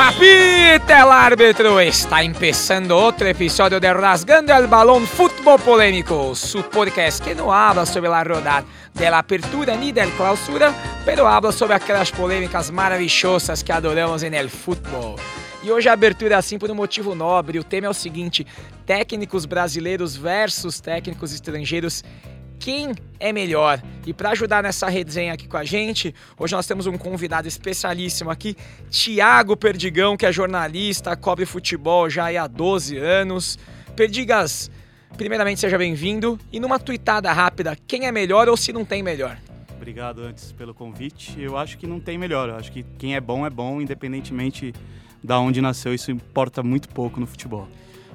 Apita el árbitro, está empezando otro episodio de Rasgando el Balón Fútbol Polémico, su podcast que no habla sobre la rodada de apertura ni del clausura, pero habla sobre aquelas polêmicas maravilhosas que adoramos en el fútbol. E hoje a abertura é assim por um motivo nobre. O tema é o seguinte: técnicos brasileiros versus técnicos estrangeiros quem é melhor. E para ajudar nessa resenha aqui com a gente, hoje nós temos um convidado especialíssimo aqui, Tiago Perdigão, que é jornalista, cobre futebol já há 12 anos. Perdigas, primeiramente seja bem-vindo e numa tuitada rápida, quem é melhor ou se não tem melhor? Obrigado antes pelo convite. Eu acho que não tem melhor. Eu acho que quem é bom é bom, independentemente da onde nasceu. Isso importa muito pouco no futebol.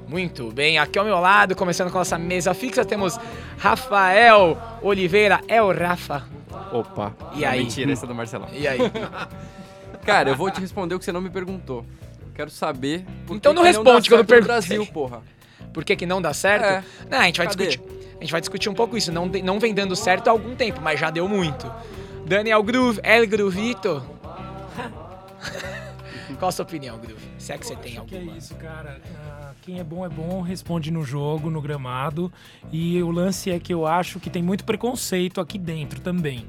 Muito bem, aqui ao meu lado, começando com a nossa mesa fixa, temos Rafael Oliveira. É o Rafa. Opa. E aí? Mentira, essa é do Marcelão. E aí? Cara, eu vou te responder o que você não me perguntou. Quero saber. Por Então que não que responde dá quando eu certo no perguntei. Brasil, porra. Por que, que não dá certo? É. Não, a gente vai Cadê? discutir. A gente vai discutir um pouco isso. Não, não vem dando certo há algum tempo, mas já deu muito. Daniel Groove, El Gruvito. Qual a sua opinião, Groove? Se é que você tem Acho que é alguma. isso, cara. Quem é bom é bom, responde no jogo, no gramado. E o lance é que eu acho que tem muito preconceito aqui dentro também.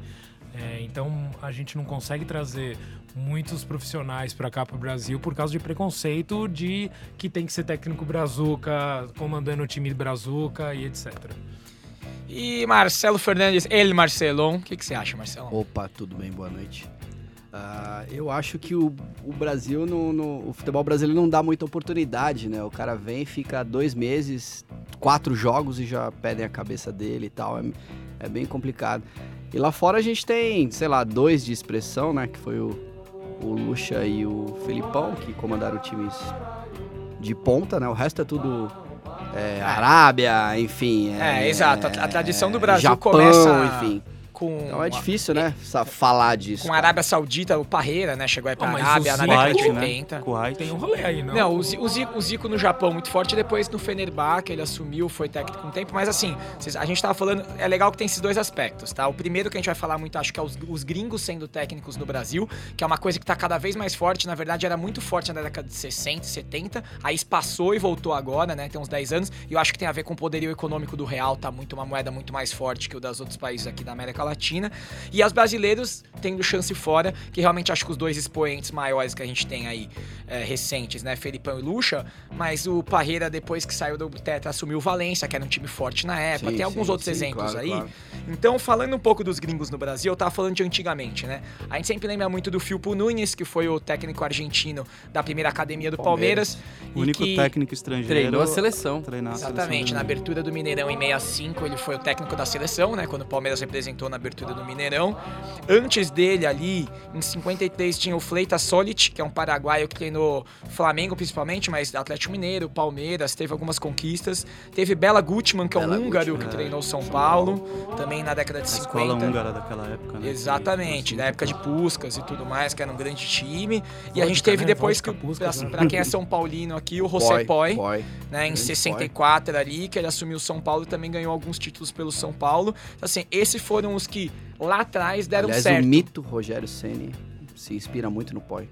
É, então a gente não consegue trazer muitos profissionais para cá para o Brasil por causa de preconceito de que tem que ser técnico brazuca, comandando o time brazuca e etc. E Marcelo Fernandes, El Marcelon. O que, que você acha, Marcelão? Opa, tudo bem? Boa noite. Ah, eu acho que o, o Brasil, no, no- o futebol brasileiro não dá muita oportunidade, né? O cara vem, fica dois meses, quatro jogos e já pedem a cabeça dele e tal. É, é bem complicado. E lá fora a gente tem, sei lá, dois de expressão, né? Que foi o, o Lucha e o Felipão, que comandaram times de ponta, né? O resto é tudo é, Arábia, enfim. É, exato. A- a tradição do Brasil Japão, começa enfim. Com, Então é difícil, né? Falar disso. com a Arábia Saudita, o Parreira, né? Chegou aí pra mas Arábia na década de Kuwait, né? 80. Kuwait. Tem um rolê aí, não? Não, o, Zi- o, Zico, o Zico no Japão muito forte, depois no Fenerbahçe ele assumiu, foi técnico um tempo, mas assim, a gente tava falando, é legal que tem esses dois aspectos, tá? O primeiro que a gente vai falar muito, acho que é os, os gringos sendo técnicos no Brasil, que é uma coisa que tá cada vez mais forte, na verdade era muito forte na década de 60, 70, aí passou e voltou agora, né, tem uns 10 anos, e eu acho que tem a ver com o poderio econômico do real, tá muito uma moeda muito mais forte que o das outros países aqui da América Latina, e as brasileiros tendo chance fora, que realmente acho que os dois expoentes maiores que a gente tem aí é, recentes, né? Felipão e Lucha, mas o Parreira, depois que saiu do Tetra, assumiu o Valência, que era um time forte na época. Sim, tem alguns sim, outros sim, exemplos claro, aí. claro. Então, falando um pouco dos gringos no Brasil, eu tava falando de antigamente, né? A gente sempre lembra muito do Filpo Nunes, que foi o técnico argentino da primeira academia do Palmeiras. O e único que... técnico estrangeiro. Treinou a seleção. Treinar a seleção Exatamente, na abertura do Mineirão em 65, ele foi o técnico da seleção, né? Quando o Palmeiras representou na abertura do Mineirão. Antes dele, ali, em 53, tinha o Fleitas Solit, que é um paraguaio que treinou Flamengo principalmente, mas Atlético Mineiro, Palmeiras, teve algumas conquistas. Teve Bela Gutmann, que é um Bela húngaro Gutmann, que é. treinou São São Paulo, também na década de A 50. escola húngara daquela época, né? Exatamente, Que- na época de Puskas e tudo mais, que era um grande time. E a gente teve depois que, Puskas, pra, né? quem é São Paulino aqui, o José Poi, né, em Grande 64 ali, que ele assumiu o São Paulo e também ganhou alguns títulos pelo São Paulo. Então, assim, esses foram os que lá atrás deram Aliás, certo. o mito Rogério Ceni se inspira muito no Poi.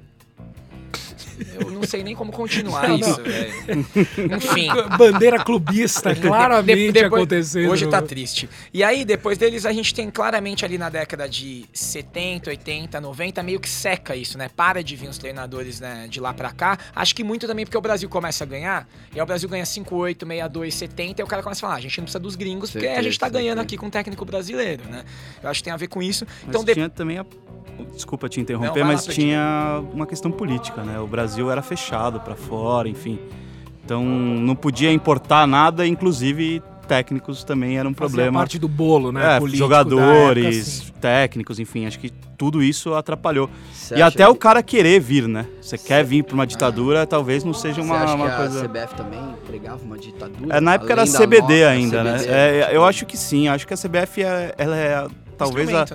Eu não sei nem como continuar Não, isso, velho. Enfim. Bandeira clubista, claramente De- depois- acontecendo. Hoje tá triste. E aí, depois deles, a gente tem claramente ali na década de 70, 80, 90, meio que seca isso, né? Para de vir os treinadores né, de lá pra cá. Acho que muito também porque o Brasil começa a ganhar, e aí o Brasil ganha 5, 8, 62, 70, e o cara começa a falar, ah, a gente não precisa dos gringos, porque a gente tá ganhando certeza. aqui com o técnico brasileiro, né? Eu acho que tem a ver com isso. Mas Então, de- tinha também a... Desculpa te Não, interromper, lá, mas tinha uma questão política, né? O Brasil era fechado pra fora, enfim. Então não podia importar nada, inclusive técnicos também era um Fazia problema. parte do bolo, né? É, político jogadores, época, assim. técnicos, enfim, acho que tudo isso atrapalhou. Você e até que- o cara querer vir, né? Você quer vir pra uma ditadura, talvez não seja uma, acha uma que coisa. a CBF também pregava uma ditadura? É, na época era CBD nossa ainda, CBD, né? É, eu tipo, acho que sim, acho que a CBF é, ela é talvez a, né?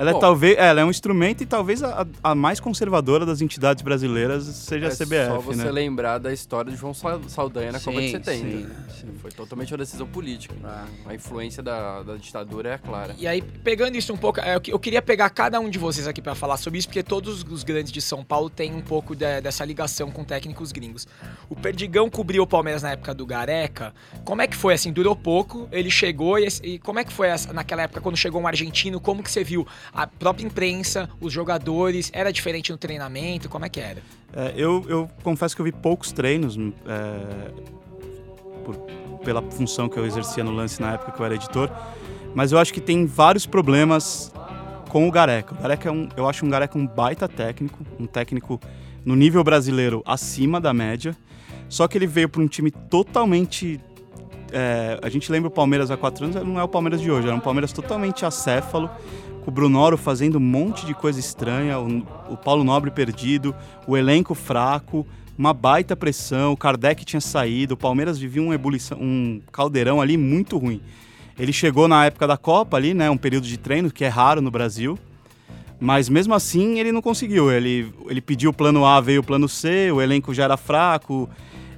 Ela é Bom. talvez, é, ela é um instrumento e talvez a, a mais conservadora das entidades brasileiras seja a é CBF, só você né? lembrar da história de João Sal- Saldanha na Copa de Sim, 70. sim, sim. Foi totalmente uma decisão política. Ah. A influência da, da ditadura é clara. E aí, pegando isso um pouco, é, eu que- eu queria pegar cada um de vocês aqui pra falar sobre isso, porque todos os grandes de São Paulo têm um pouco de- dessa ligação com técnicos gringos. O Perdigão cobriu o Palmeiras na época do Gareca. Como é que foi assim? Durou pouco, ele chegou e, esse- e como é que foi essa- naquela época quando chegou um argentino? Como que você viu a própria imprensa, os jogadores? Era diferente no treinamento? Como é que era? É, eu, eu confesso que eu vi poucos treinos é, por- pela função que eu exercia no lance na época que eu era editor, mas eu acho que tem vários problemas com o Gareca. O Gareca é um, eu acho um Gareca um baita técnico, um técnico no nível brasileiro acima da média, só que ele veio para um time totalmente é, a gente lembra o Palmeiras há quatro anos, não é o Palmeiras de hoje, era um Palmeiras totalmente acéfalo, com o Brunoro fazendo um monte de coisa estranha, o, o Paulo Nobre perdido, o elenco fraco, uma baita pressão, o Kardec tinha saído, o Palmeiras vivia uma ebulição, um caldeirão ali muito ruim. Ele chegou na época da Copa ali, né, um período de treino que é raro no Brasil, mas mesmo assim ele não conseguiu. Ele, ele pediu o plano A, veio o plano C, o elenco já era fraco.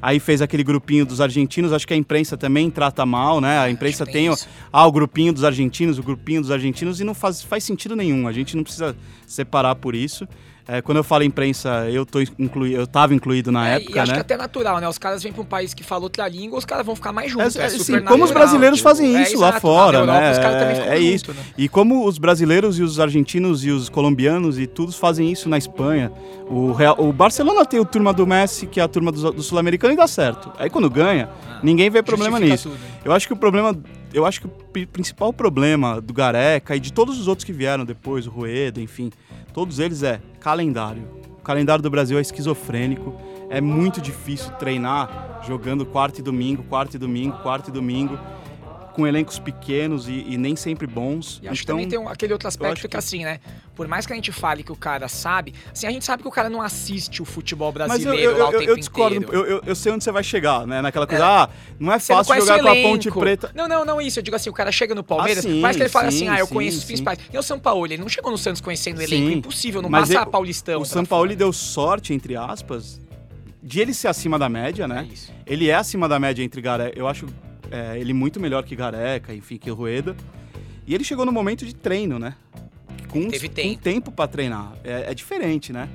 Aí fez aquele grupinho dos argentinos, acho que a imprensa também trata mal, né? A imprensa Acho que tem o, ah, o grupinho dos argentinos, o grupinho dos argentinos, e não faz, faz sentido nenhum. A gente não precisa separar por isso. É, quando eu falo imprensa, eu, tô inclui, eu tava incluído na É, época, e acho né? que até natural, né? Os caras vêm pra um país que fala outra língua, os caras vão ficar mais juntos. É, É, é, sim, como os natural, brasileiros tipo, fazem é, isso lá fora, Europa, né? Os caras também É- ficam é junto, isso. né? E como os brasileiros e os argentinos e os colombianos e todos fazem isso na Espanha. O, Real- o Barcelona tem o turma do Messi, que é a turma do, do sul-americano, e dá certo. Aí quando ganha, ninguém vê problema nisso. tudo, né? Eu acho que o problema, eu acho que o pri- principal problema do Gareca e de todos os outros que vieram depois, o Rueda, enfim, todos eles é calendário. O calendário do Brasil é esquizofrênico. É muito difícil treinar jogando quarto e domingo, quarto e domingo, quarto e domingo, com elencos pequenos e, e nem sempre bons. E acho que então, também tem um- aquele outro aspecto que, que- assim, né? Por mais que a gente fale que o cara sabe, assim, a gente sabe que o cara não assiste o futebol mas brasileiro eu, eu, lá o eu, tempo eu discordo, inteiro. eu, eu, eu sei onde você vai chegar, né? Naquela coisa, ah, não é Você não fácil conhece jogar com a. Ponte Preta. Não, não, não isso. Eu digo assim, o cara chega no Palmeiras, Ah, sim, mas que ele fala sim, assim, ah, eu sim, conheço, sim. fiz parte. E o São Paulo, ele não chegou no Santos conhecendo o elenco, impossível, não Mas passa ele- Paulistão. O São pra Paulo deu sorte, entre aspas, de ele ser acima da média, né? É. Ele é acima da média entre Gareca. Eu acho é, ele muito melhor que Gareca, enfim, que Rueda. E ele chegou no momento de treino, né? Com, Teve com tempo. tempo para treinar. É, é diferente, né?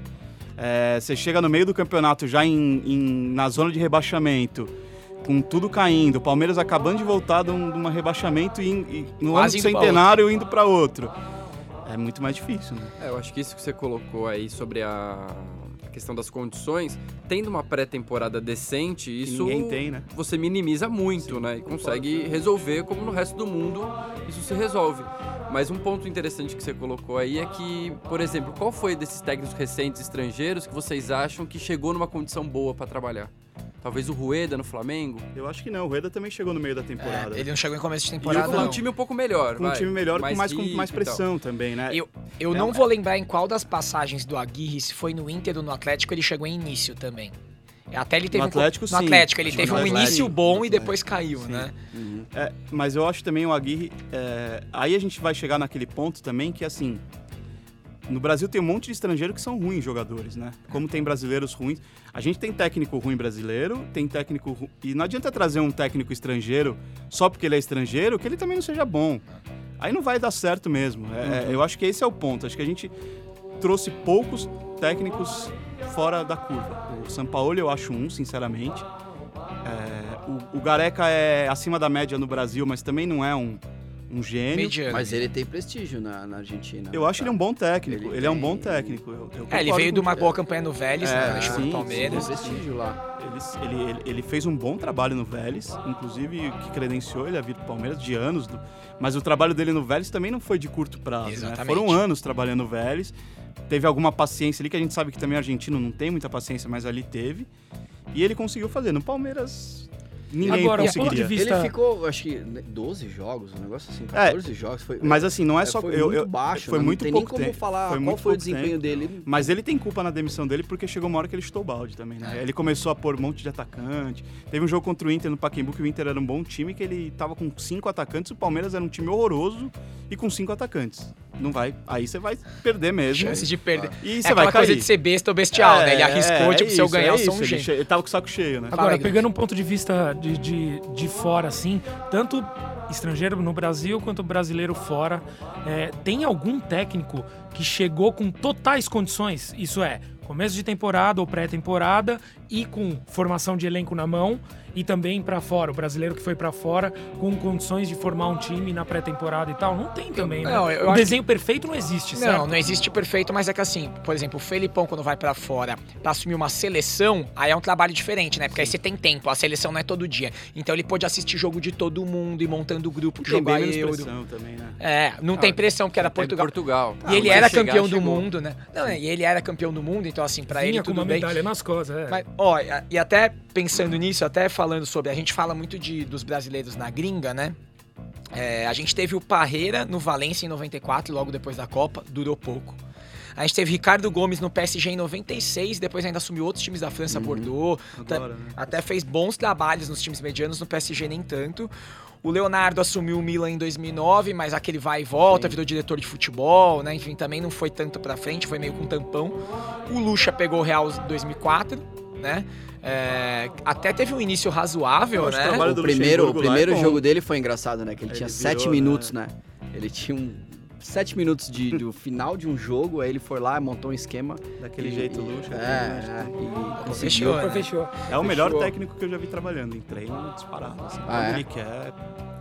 É, você chega no meio do campeonato já em, em- na zona de rebaixamento, com tudo caindo, o Palmeiras acabando de voltar de um, de um rebaixamento e, e no ano Quase do indo pra centenário indo para outro. É muito mais difícil, né? É, eu acho que isso que você colocou aí sobre a questão das condições, tendo uma pré-temporada decente, isso tem, né? você minimiza muito, né? E consegue resolver como no resto do mundo isso se resolve. Mas um ponto interessante que você colocou aí é que, por exemplo, qual foi desses técnicos recentes estrangeiros que vocês acham que chegou numa condição boa para trabalhar? Talvez o Rueda no Flamengo? Eu acho que não. O Rueda também chegou no meio da É, temporada. ele não chegou em começo de E temporada, com um não. time um pouco melhor, com um vai. time melhor, com mais, com rico mais e tal. pressão também, né? Eu, eu É, não é. vou lembrar em qual das passagens do Aguirre, se foi no Inter ou no Atlético, ele chegou em início também. Até ele teve um- Atlético, no sim. Atlético, ele No teve um Atlético, início bom No e depois caiu, sim. né? Uhum. É, mas eu acho também o Aguirre. é, aí a gente vai chegar naquele ponto também que, assim. No Brasil tem um monte de estrangeiros que são ruins jogadores, né? Como tem brasileiros ruins. A gente tem técnico ruim brasileiro, tem técnico. ru- E não adianta trazer um técnico estrangeiro só porque ele é estrangeiro, que ele também não seja bom. Aí não vai dar certo mesmo. É, Eu acho que esse é o ponto. Acho que a gente trouxe poucos técnicos fora da curva. O Sampaoli eu acho um, sinceramente. É, o, o Gareca é acima da média no Brasil, mas também não é um, um gênio. Mediano. Mas ele tem prestígio na, na Argentina. Eu acho ele um bom técnico. Ele Ele, é um tem- bom técnico. Eu, eu É, ele veio de uma boa campanha no Vélez, É, né? Ele chegou sim, no sim, Tem Palmeiras. prestígio lá. Ele, ele, ele, ele fez um bom trabalho no Vélez, inclusive que credenciou ele a vir pro Palmeiras de anos. do- mas o trabalho dele no Vélez também não foi de curto prazo. Né? Foram anos trabalhando no Vélez. Teve alguma paciência ali, que a gente sabe que também o argentino não tem muita paciência, mas ali teve. E ele conseguiu fazer. No Palmeiras, ninguém Agora, conseguiria. vista- Ele ficou, acho que, né, 12 jogos, um negócio assim, 14 jogos. Foi, Mas assim, não é só. foi eu, muito eu- baixo, Foi né? muito não tem pouco nem como tempo. falar Foi qual muito foi o desempenho tempo. dele. Mas ele tem culpa na demissão dele porque chegou uma hora que ele chutou o balde também, né? É. Ele começou a pôr um monte de atacante. Teve um jogo contra o Inter no Pacaembu que o Inter era um bom time, que ele tava com cinco atacantes, o Palmeiras era um time horroroso e com cinco atacantes. Não vai. Aí você vai perder mesmo. Chance de perder. E É você vai aquela coisa cair. de ser besta ou bestial, né? Ele É, arriscou, é, tipo, é se eu isso, ganhar, é eu sou isso, um ele gênio. Ele tava com o saco cheio, né? Agora, pegando um ponto de vista de, de, de fora, assim, tanto estrangeiro no Brasil quanto brasileiro fora, é, tem algum técnico que chegou com totais condições? Isso é, começo de temporada ou pré-temporada e com formação de elenco na mão e também pra fora, o brasileiro que foi pra fora com condições de formar um time na pré-temporada e tal, não tem também, né? Não, eu o desenho perfeito não existe, certo? Não, não existe perfeito, mas é que assim, por exemplo, o Felipão quando vai pra fora pra assumir uma seleção, aí é um trabalho diferente, né? Porque aí você tem tempo, a seleção não é todo dia. Então ele pôde assistir jogo de todo mundo e montando grupo que bem menos Euro. pressão também, né? É, não Ah, tem pressão porque era Tem Portugal. Portugal. E ele Ah, era chegar, campeão do chegou. mundo, né? Não, é, e ele era campeão do mundo, então assim, pra Vinha ele com tudo uma bem. medalha nas costas, é. Mas, ó, e- e até pensando nisso, até falando sobre. A gente fala muito de, dos brasileiros na gringa, né? É, a gente teve o Parreira no Valência em 94, logo depois da Copa, durou pouco. A gente teve Ricardo Gomes no PSG em 96, depois ainda assumiu outros times da França, Bordeaux. Agora, né? Até fez bons trabalhos nos times medianos, no PSG nem tanto. O Leonardo assumiu o Milan em 2009, mas aquele vai e volta, virou diretor de futebol, né? Enfim, também não foi tanto pra frente, foi meio com tampão. O Lucha pegou o Real em 2004, né? É, até teve um início razoável, o né? O do primeiro, o é primeiro bom. jogo dele foi engraçado, né? Que ele Ele tinha virou, sete né? minutos, né? Ele tinha um, sete minutos de, do final de um jogo, aí ele foi lá, montou um esquema. Daquele e- jeito e- Luxa. É, né? é, e conseguiu. Fechou, né? Fechou. É o melhor Fechou. técnico que eu já vi trabalhando em treino disparado. Assim, Ah, é? ele quer.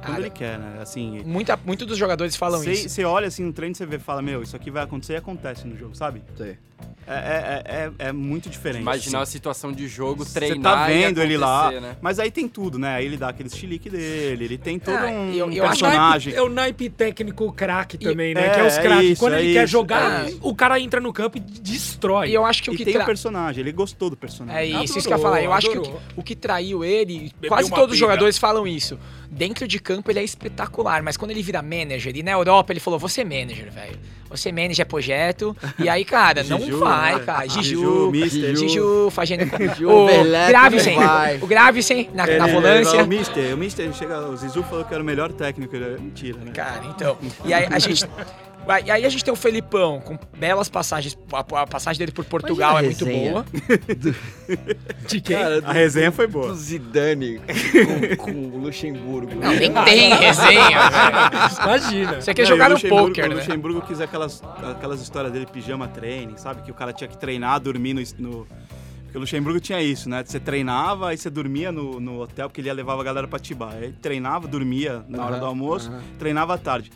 Quando ele quer, né? Assim. Muita, muito dos jogadores falam Você isso. você olha assim no treino e você vê, fala, meu, isso aqui vai acontecer e acontece no jogo, sabe? Sei. É, é, é, é- é muito diferente. Imaginar a assim. situação de jogo, Você treinar tá e vendo ele lá, né? mas aí tem tudo, né? Aí ele dá aquele chilique dele, ele tem todo Ah, um eu- eu acho- personagem. É o naipe técnico craque também, né? é, que é os é craques. isso, Quando é ele quer isso, jogar, é. o cara entra no campo e destrói. E eu acho que o E que tem tra- o personagem, ele gostou do personagem. É isso, isso que eu ia Adorou, falar. Eu acho que o adorou. que, o que traiu ele, Bebeu quase todos os jogadores falam isso. Dentro de campo ele é espetacular, mas quando ele vira manager, e na Europa ele falou: você é manager, velho. Você é manager, é projeto. E aí, cara, não Giju, vai, né? cara. Giju, Giju, mister. Giju, fazendo. O Gravesen, o Gravesen na, Ele- na ele- volância. O Mister, o Mister chega, o Zizu falou que era o melhor técnico, ele é mentira, né? Cara, então. E aí a gente. E aí a gente tem o Felipão, com belas passagens. A, passagem dele por Portugal é muito boa. De quem? A resenha foi boa. Do Zidane com, com o Luxemburgo. Não, nem tem resenha, velho. Imagina. Você quer Não, e jogar o no poker, O né? Luxemburgo quis aquelas, aquelas histórias dele, pijama training, sabe? Que o cara tinha que treinar, dormir no... no... Porque o Luxemburgo tinha isso, né? Você treinava, aí você dormia no, no hotel, porque ele ia levar a galera pra Atibaia. Aí treinava, dormia na hora Aham, do almoço, aham. treinava à tarde.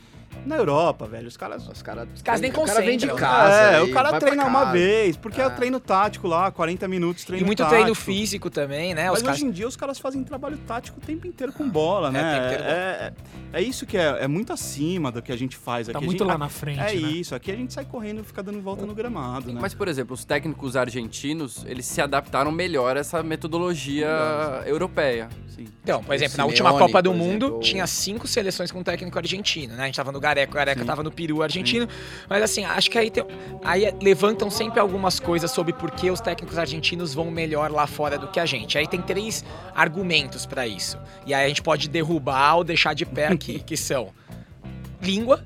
Na Europa, velho, os caras... Os caras Os caras nem o cara vem de né? casa. é, o cara treina uma vez, porque é, É. treino tático lá, 40 minutos, treino E muito tático. treino físico também, né? Mas Os caras... hoje em dia os caras fazem trabalho tático o tempo inteiro com bola, né? tempo inteiro. É, é, é isso que é, é muito acima do que a gente faz aqui. Tá A muito gente- lá na frente, É né? isso, aqui a gente sai correndo e fica dando volta no gramado, né? Mas, por exemplo, os técnicos argentinos, eles se adaptaram melhor a essa metodologia europeia. Sim. Então, por exemplo, na última Copa do Mundo, exemplo. tinha cinco seleções com técnico argentino, né? A gente tava no Gareca, o Gareca tava no Peru argentino. Mas assim, acho que aí, tem, aí levantam sempre algumas coisas sobre por que os técnicos argentinos vão melhor lá fora do que a gente. Aí tem três argumentos pra isso. E aí a gente pode derrubar ou deixar de pé aqui, que são língua,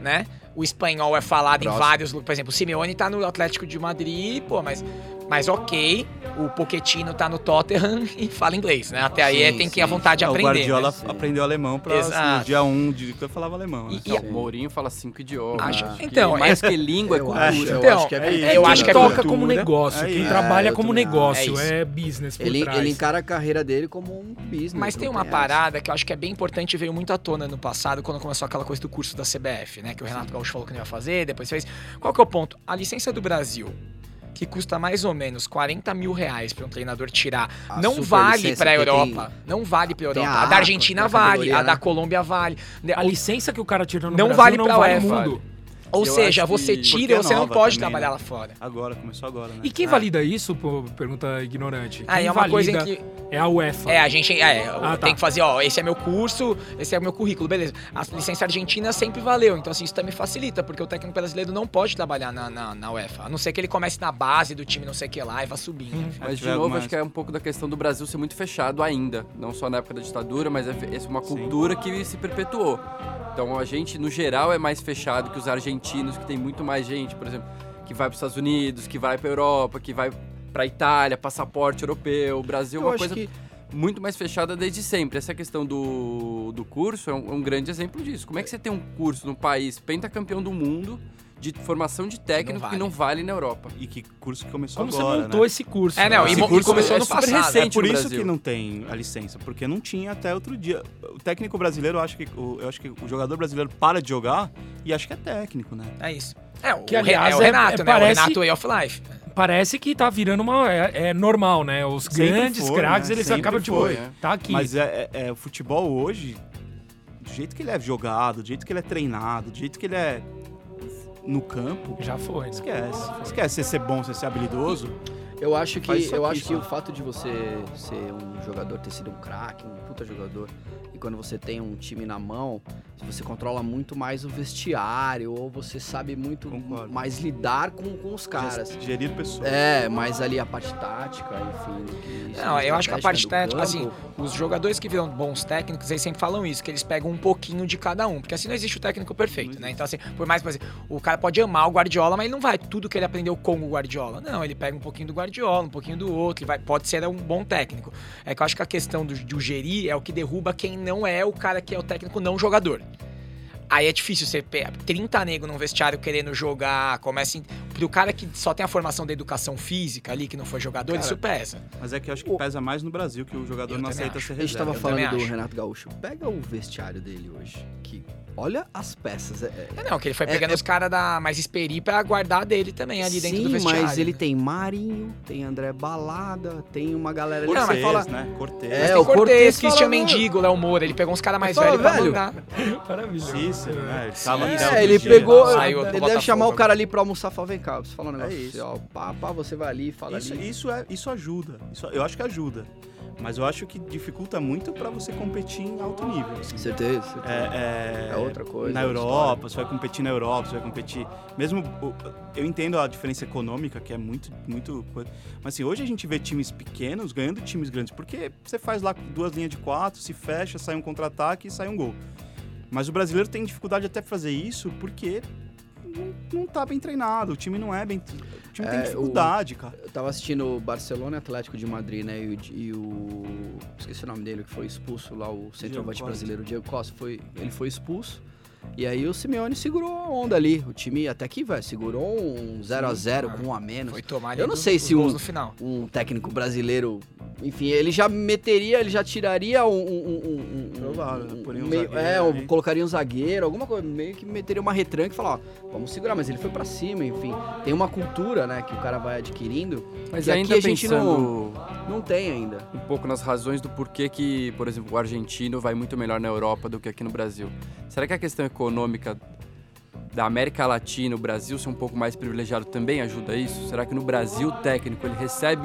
né? O espanhol é falado Próximo. em vários, lu- por exemplo, o Simeone tá no Atlético de Madrid, pô, mas mas ok, o Pochettino tá no Tottenham e fala inglês, né? Até aí é- Sim, tem que ir à vontade de Ah, o aprender. Guardiola né? Aprendeu alemão pra Exato. no dia 1 um de que eu falava alemão. Né? E- e- O Mourinho fala cinco idiomas. Acho- Acho que então, mais que língua é Eu cultura. acho, eu Então, acho que é, é isso. eu quem acho que é toca cultura. como negócio, É quem trabalha É, eu como negócio, acho. é, business por Ele, trás. ele encara a carreira dele como um business. Mas tem uma parada que eu acho que é bem importante e veio muito à tona no passado, quando começou aquela coisa do curso da CBF, né? Que o Renato Gaúcho falou que não ia fazer, depois fez. Qual que é o ponto? A licença do Brasil, que custa mais ou menos 40 mil reais para um treinador tirar, A não vale para a tem- Europa. Não vale para a Europa. a A, da Argentina vale, categoria, a da né? Colômbia vale. né? A licença que o cara tirou no Não Brasil vale não pra vale UEFA. no mundo. Ou Eu seja, você tira é e você não pode também, trabalhar né? lá fora. Agora, começou agora, né? E quem Ah. valida isso? Pô, pergunta ignorante. Aí Quem é uma coisa que. É a UEFA. É, a gente é, Ah, tá. tem que fazer, ó, esse é meu curso, esse é o meu currículo, beleza. A licença argentina sempre valeu, então assim, isso também facilita, porque o técnico brasileiro não pode trabalhar na, na, na UEFA, a não ser que ele comece na base do time não sei o que lá e vá subindo. Hum. Mas, de novo, algumas- acho que é um pouco da questão do Brasil ser muito fechado ainda. Não só na época da ditadura, mas é, é uma cultura que se perpetuou. Então, a gente, no geral, é mais fechado que os argentinos, que tem muito mais gente, por exemplo, que vai para os Estados Unidos, que vai para Europa, que vai para Itália, passaporte europeu. Brasil Eu uma coisa que muito mais fechada desde sempre. Essa questão do, do curso é um, é um grande exemplo disso. Como é que você tem um curso no país pentacampeão do mundo de formação de técnico Não que não vale na Europa? E que curso que começou Como você agora, montou né? esse curso? É, não, né? e, Esse e curso começou é no super passado. recente. É por isso que não tem a licença, porque não tinha até outro dia. O técnico brasileiro, eu acho que o, eu acho que o jogador brasileiro para de jogar e acho que é técnico, né? É isso. É, o, Que, aliás, é o é- Renato, é- né? parece- O Renato Way of Life. Parece que tá virando uma. É, é normal, né? Os Sempre grandes foi, craques, né? eles Sempre acabam, tipo, foi, né? tá aqui. Mas é, é- é, o futebol hoje, do jeito que ele é jogado, do jeito que ele é treinado, do jeito que ele é no campo, Já foi. né? esquece. Esquece você ser bom, você ser habilidoso. Eu acho que, eu aqui, acho que o fato de você ser um jogador, ter sido um craque, um puta jogador, e quando você tem um time na mão, você controla muito mais o vestiário, ou você sabe muito Concordo. mais lidar com, com os caras. Gerir pessoas. É, mas ali a parte tática, enfim. que Não, eu acho que a parte tática, assim, os jogadores que viram bons técnicos, eles sempre falam isso, que eles pegam um pouquinho de cada um, porque assim não existe o técnico perfeito, né? Então assim, por mais, por exemplo, o cara pode amar o Guardiola, mas ele não vai tudo que ele aprendeu com o Guardiola. Não, ele pega um pouquinho do Guardiola, um pouquinho do outro, e vai, pode ser um bom técnico. É que eu acho que a questão do, do gerir é o que derruba quem não é o cara que é o técnico não jogador. Aí é difícil você pegar 30 nego num vestiário querendo jogar, começa em, pro cara que só tem a formação da educação física ali, que não foi jogador, Cara, isso pesa. Mas é que eu acho que pesa mais no Brasil, que o jogador Eu não aceita acho. ser A gente reserva. tava eu falando do acho. Renato Gaúcho. Pega o vestiário dele hoje, que olha as peças. É, é- É, não, que ele foi É- pegando é- os caras da mais experi pra guardar dele também ali dentro Sim, do vestiário. mas ele né? tem Marinho, tem André Balada, tem uma galera ali Não, que mas você Cortez, fala... né? Cortez. É, o Cortez, Cortez Christian fala, Mendigo, Léo Moura, ele pegou uns caras mais velhos pra mandar. Maravilhoso. Cícero, né? Ele tava É, ele pegou. Saiu ele deve chamar o cara ali pra almoçar e falar: vem cá, você fala um negócio É assim, isso. ó. Pá, pá, você vai ali, fala Isso, ali. isso, é, isso ajuda. Isso, eu acho que ajuda. Mas eu acho que dificulta muito pra você competir em alto nível. assim. Certeza, certeza. É, é- É outra coisa, Na Europa, você vai competir na Europa, você vai competir. Mesmo. Eu entendo a diferença econômica, que é muito. muito. Mas assim, hoje a gente vê times pequenos ganhando times grandes. Porque você faz lá duas linhas de quatro, se fecha, sai um contra-ataque e sai um gol. Mas o brasileiro tem dificuldade até fazer isso porque não, não tá bem treinado. O time não é bem. O time É, tem o- dificuldade, cara. Eu tava assistindo o Barcelona e Atlético de Madrid, né? E o, e o- Esqueci o nome dele, que foi expulso lá, o centroavante brasileiro, o Diego Costa. Foi, ele foi expulso. E aí o Simeone segurou a onda ali. O time até que, velho, segurou um 0x0 com um a menos. Foi tomar ali Eu não sei se um- no final. um técnico brasileiro, enfim, ele já meteria, ele já tiraria um. um, um, um- um- um meio- é, um- colocaria um zagueiro, alguma coisa, meio que meteria uma retranca e falar, ó, vamos segurar, mas ele foi pra cima, enfim. Tem uma cultura, né, que o cara vai adquirindo, Mas que ainda aqui a gente pensando não tem ainda. um pouco nas razões do porquê que, por exemplo, o argentino vai muito melhor na Europa do que aqui no Brasil. Será que a questão econômica da América Latina, o Brasil ser um pouco mais privilegiado também ajuda isso? Será que no Brasil o técnico ele recebe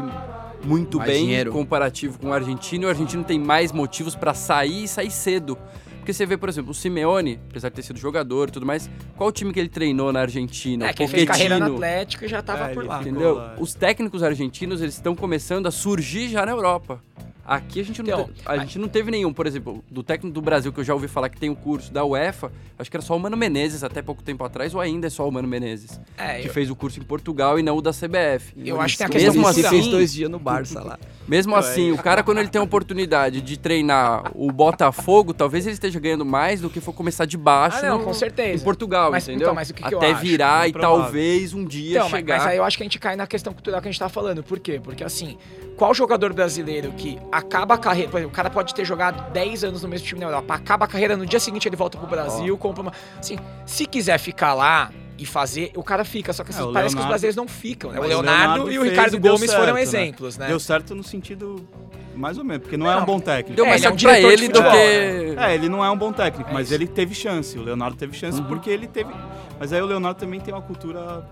muito Mais bem dinheiro. comparativo com o argentino e o argentino tem mais motivos para sair e sair cedo? Porque você vê, por exemplo, o Simeone, apesar de ter sido jogador e tudo mais, qual o time que ele treinou na Argentina? É, O que ele fez carreira no. Atlético e já tava É, por lá. Entendeu? lá. Os técnicos argentinos, eles estão começando a surgir já na Europa. Aqui a gente, não Então, te- a gente não teve nenhum, por exemplo, do técnico do Brasil, que eu já ouvi falar que tem um curso da UEFA, acho que era só o Mano Menezes até pouco tempo atrás, ou ainda é só o Mano Menezes, É, que eu, fez o curso em Portugal e não o da CBF. eu acho que tem a O questão Mesmo assim- fez dois dias no Barça lá. Mesmo assim, o cara, quando ele tem a oportunidade de treinar o Botafogo, talvez ele esteja ganhando mais do que for começar de baixo Ah, não, no- com certeza. em Portugal, Mas, entendeu? então, mas o que que eu até acho? virar Muito e provável. talvez um dia Então, mas, chegar. mas aí eu acho que a gente cai na questão cultural que a gente tá falando. Por quê? Porque assim, qual jogador brasileiro que acaba a carreira. Por exemplo, o cara pode ter jogado 10 anos no mesmo time na Europa, acaba a carreira, no dia seguinte ele volta pro Brasil, compra uma. Assim, se quiser ficar lá e fazer, o cara fica. Só que assim, É, parece que os Leonardo- brasileiros não ficam, né? O Leonardo, Leonardo e o Ricardo e Gomes foram certo, né? exemplos, né? Deu certo no sentido mais ou menos, porque não, é Não, um bom técnico. Deu É, mais ele é um certo pra ele do que... É, ele não é um bom técnico, É mas isso. ele teve chance. O Leonardo teve chance Uhum. porque ele teve. Mas aí o Leonardo também tem uma cultura.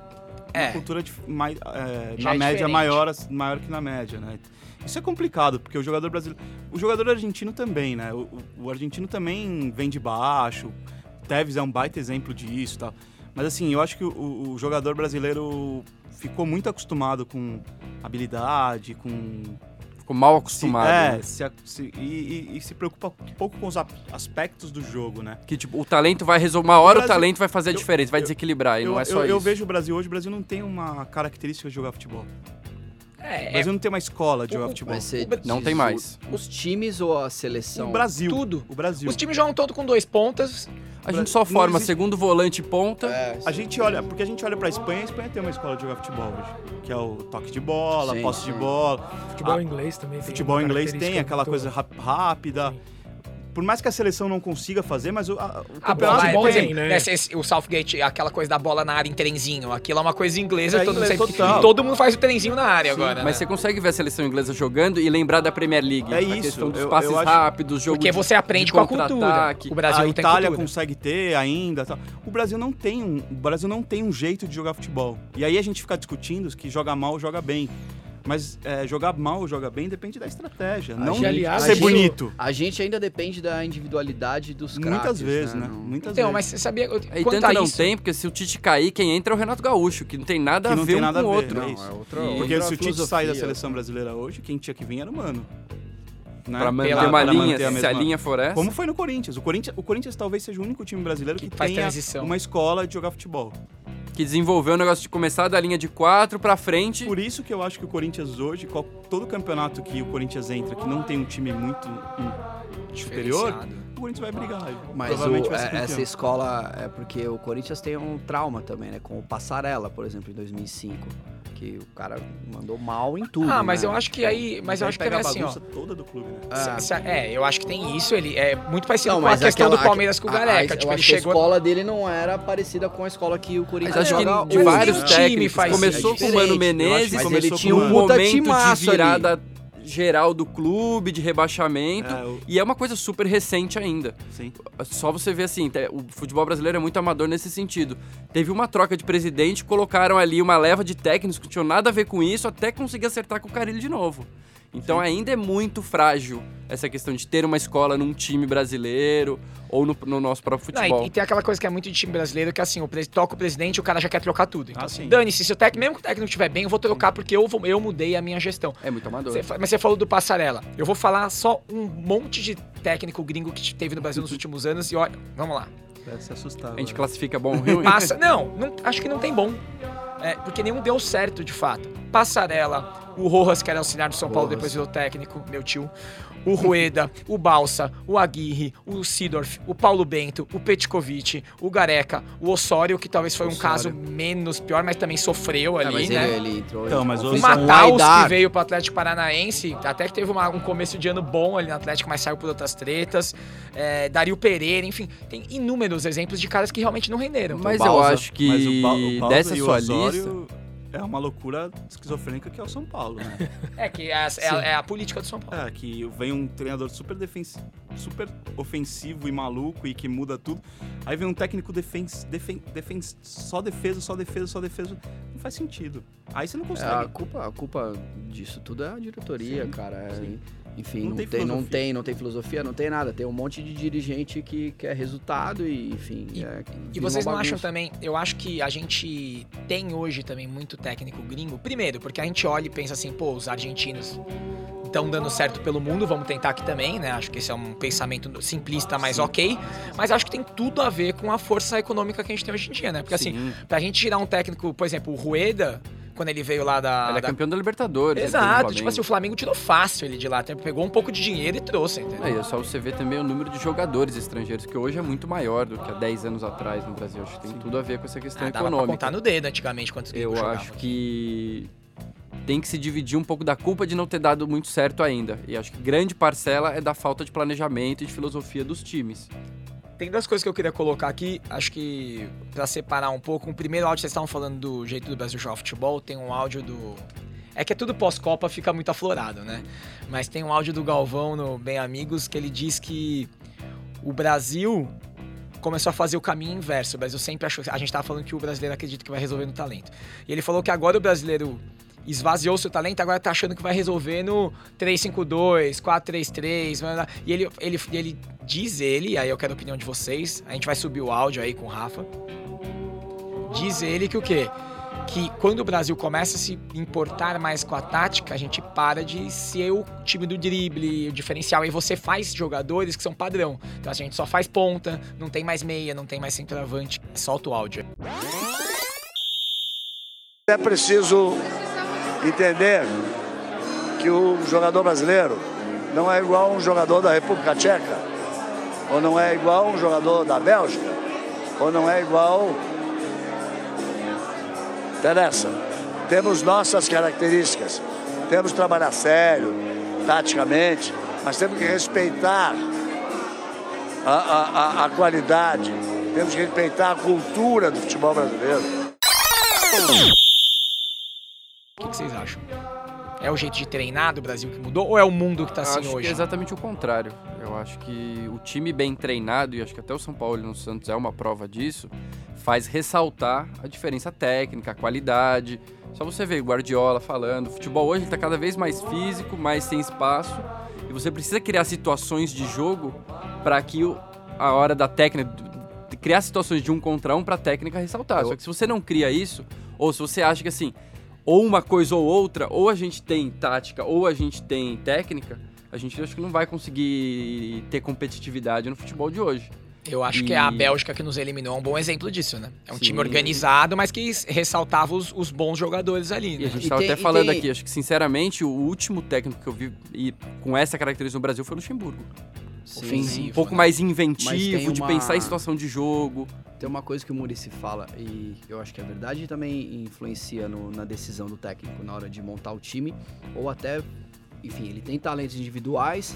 É. Uma cultura de, mai- é, na é média diferente. maior, maior que na média, né? Isso é complicado, porque o jogador brasileiro. O jogador argentino também, né? O, o- o argentino também vem de baixo. O Tevez é um baita exemplo disso e tal. Mas assim, eu acho que o, o jogador brasileiro ficou muito acostumado com habilidade, com Ficou mal se, acostumado. é, né? se se- e, e- e se preocupa um pouco com os aspectos do jogo, né? Que tipo, o talento vai resolver. Uma hora o, Brasil- talento vai fazer a eu- diferença, vai eu- desequilibrar. e Eu, não é só eu- eu isso. vejo o Brasil hoje, o Brasil não tem uma característica de jogar futebol. O É, Brasil não tem uma escola de jogar o- futebol. Ser Não tem mais. Os times ou a seleção? O Brasil. tudo. O Brasil. Os times jogam todo com dois pontas. A gente só forma existe- segundo volante e ponta. É, A gente olha, porque a gente olha pra Espanha, a Espanha tem uma escola de jogar futebol hoje, que é o toque de bola, Sim, posse sim. de bola. Futebol Ah, inglês também tem. Futebol uma inglês tem aquela coisa rápida. Por mais que a seleção não consiga fazer, mas o, a, o A bola, campeonato é, bom tem, exemplo, né? né, esse- o Southgate, aquela coisa da bola na área em trenzinho, aquilo é uma coisa inglesa, É todo, mundo inglês sempre- total. todo mundo faz o trenzinho na área Sim, agora, Mas né? você consegue ver a seleção inglesa jogando e lembrar da Premier League. É a isso, questão dos eu- passes eu acho- rápidos, jogo Porque de- você aprende de com a cultura. O Brasil a não tem Itália cultura. consegue ter ainda. tal. O Brasil não tem um, o Brasil não tem um jeito de jogar futebol. E aí a gente fica discutindo que joga mal, joga bem. Mas é, jogar mal ou joga bem depende da estratégia, não gente- aliás, ser a gente- bonito. A gente ainda depende da individualidade dos craques. Muitas vezes, né? Não- Muitas Então, vezes. mas você sabia. E tanto a não isso, tem, porque se o Tite cair, quem entra é o Renato Gaúcho, que não tem nada Que a não ver tem um nada com o a outro. né? Não, é outra, Porque outra se o Tite sai da seleção brasileira hoje, quem tinha que vir era o Mano. Né? Pra manter Pela- uma pra linha, manter a se a linha for essa. Como foi no Corinthians. O Corinthians, o Corinthians talvez seja o único time brasileiro que, Que tenha transição. uma escola de jogar futebol. Que desenvolveu o negócio de começar da linha de quatro pra frente. Por isso que eu acho que o Corinthians hoje, qual- todo campeonato que o Corinthians entra, que não tem um time muito hum, superior, diferenciado. o Corinthians vai brigar. Mas Provavelmente o- vai ser é- essa escola é porque o Corinthians tem um trauma também, né? Com o Passarella, por exemplo, em 2005. Que o cara mandou mal em tudo. Ah, mas né? eu acho que aí. Mas eu acho que pega também a assim, ó. toda do clube, né? Ah. se- se- é, eu acho que tem isso. Ele é muito parecido Não, com a questão aquela- do Palmeiras com o a- a- Gareca. eu tipo, ele acho que a chegou. escola dele não era parecida com a escola que o Corinthians Mas acho que de vários nenhum né? time técnicos. faz começou isso. com o Mano. Menezes, Mas ele começou tinha com um momento de virada geral do clube, de rebaixamento. É, o- E é uma coisa super recente ainda. sim. Só você ver assim, te- o futebol brasileiro é muito amador nesse sentido. Teve uma troca de presidente, colocaram ali uma leva de técnicos que não tinham nada a ver com isso, até conseguir acertar com o Carilho de novo. Então ainda é muito frágil essa questão de ter uma escola num time brasileiro ou no, no nosso próprio Não, e- futebol. e, tem aquela coisa que é muito de time brasileiro, que assim, o toca o presidente o cara já quer trocar tudo. Então, Ah, assim, sim. dane-se, se o técnico, mesmo que o técnico estiver bem, eu vou trocar porque eu, vou- eu mudei a minha gestão. É muito amador. Fa- mas você falou do Passarela. Eu vou falar só um monte de técnico gringo que teve no Brasil nos últimos anos e olha, vamos lá. Deve se assustar. A gente classifica bom ou ruim. Passa, não, não, acho que não tem bom. É, porque nenhum deu certo, de fato. Passarela, o Rojas, que era auxiliar do São Paulo, Rojas. depois virou técnico, meu tio. O Rueda, o Balsa, o Aguirre, o Sidorf, o Paulo Bento, o Petkovic, o Gareca, o Osório, que talvez foi um Osório. caso menos pior, mas também sofreu É, ali, mas né? ele, ele entrou Então, mas O Mataus, que veio pro Atlético Paranaense, até que teve uma- um começo de ano bom ali no Atlético, mas saiu por outras tretas. É, Dario Pereira, enfim, tem inúmeros exemplos de caras que realmente não renderam. Mas eu acho que Mas o Ba- o dessa sua Osório lista. É uma loucura esquizofrênica que é o São Paulo, né? É que é, a- é a- é a política do São Paulo. É, que vem um treinador super, defens... super ofensivo e maluco e que muda tudo. Aí vem um técnico defens... Defen... Defens... só defesa, só defesa, só defesa. Não faz sentido. Aí você não É, consegue. a, culpa, a culpa disso tudo é a diretoria, Sim, cara. É, sim. Enfim, Não não, tem tem, não filosofia. tem, não tem filosofia, não tem nada. Tem um monte de dirigente que quer resultado e, enfim. E- é, E vocês não acham também? Eu acho que a gente tem hoje também muito técnico gringo. Primeiro, porque a gente olha e pensa assim, pô, os argentinos estão dando certo pelo mundo, vamos tentar aqui também, né? Acho que esse é um pensamento simplista, mas ok. Mas acho que tem tudo a ver com a força econômica que a gente tem hoje em dia, né? Porque assim, Sim. pra gente tirar um técnico, por exemplo, o Rueda, quando ele veio lá da. Ele é da- campeão da Libertadores. Exato, tipo assim, o Flamengo tirou fácil ele de lá, pegou um pouco de dinheiro e trouxe, entendeu? Aí é só você ver também o número de jogadores estrangeiros, que hoje é muito maior do que há 10 anos atrás no Brasil. Acho que tem tudo a ver com essa questão Ah, dava pra econômica. contar no dedo antigamente quantos Eu jogavam acho que tem que se dividir um pouco da culpa de não ter dado muito certo ainda. E acho que grande parcela é da falta de planejamento e de filosofia dos times. Tem duas coisas que eu queria colocar aqui, acho que pra separar um pouco. O primeiro áudio, vocês estavam falando do jeito do Brasil jogar futebol, tem um áudio do. É que é tudo pós-Copa, fica muito aflorado, né? Mas tem um áudio do Galvão no Bem Amigos que ele diz que o Brasil começou a fazer o caminho inverso. O Brasil sempre achou. A gente tava falando que o brasileiro acredita que vai resolver no talento. E ele falou que agora o brasileiro esvaziou seu talento, agora tá achando que vai resolver no 352, 433, blá, blá. e ele, ele, ele diz ele, aí eu quero a opinião de vocês, a gente vai subir o áudio aí com o Rafa. Diz ele que o quê? que quando o Brasil começa a se importar mais com a tática, a gente para de ser o time do drible, o diferencial. E você faz jogadores que são padrão. Então a gente só faz ponta, não tem mais meia, não tem mais centroavante. Solta o áudio. É preciso entender que o jogador brasileiro não é igual um jogador da República Tcheca, ou não é igual um jogador da Bélgica, ou não é igual. Interessa. Temos nossas características. Temos que trabalhar sério, taticamente, mas temos que respeitar a, a, a, a qualidade, temos que respeitar a cultura do futebol brasileiro. O que, vocês acham? É o jeito de treinar do Brasil que mudou ou é o mundo que tá assim acho hoje? que é exatamente o contrário. Eu acho que o time bem treinado, e acho que até o São Paulo e no Santos é uma prova disso, faz ressaltar a diferença técnica, a qualidade. Só você ver o Guardiola falando, o futebol hoje está cada vez mais físico, mais sem espaço, e você precisa criar situações de jogo para que o- a hora da técnica de criar situações de um contra um para a técnica ressaltar. Só que se você não cria isso, ou se você acha que assim, ou uma coisa ou outra, ou a gente tem tática ou a gente tem técnica, a gente acho que não vai conseguir ter competitividade no futebol de hoje. Eu acho que E- a Bélgica que nos eliminou é um bom exemplo disso, né? É um Sim. time organizado, mas que ressaltava os, os bons jogadores ali, E a né? gente E estava até falando tem- aqui, acho que sinceramente o último técnico que eu vi e com essa característica no Brasil foi o Luxemburgo. Sim, Ofensivo. Um pouco né? mais inventivo, de uma- pensar em situação de jogo. Tem uma coisa que o Murici fala, e eu acho que é verdade, e também influencia no- na decisão do técnico na hora de montar o time, ou até, enfim, ele tem talentos individuais,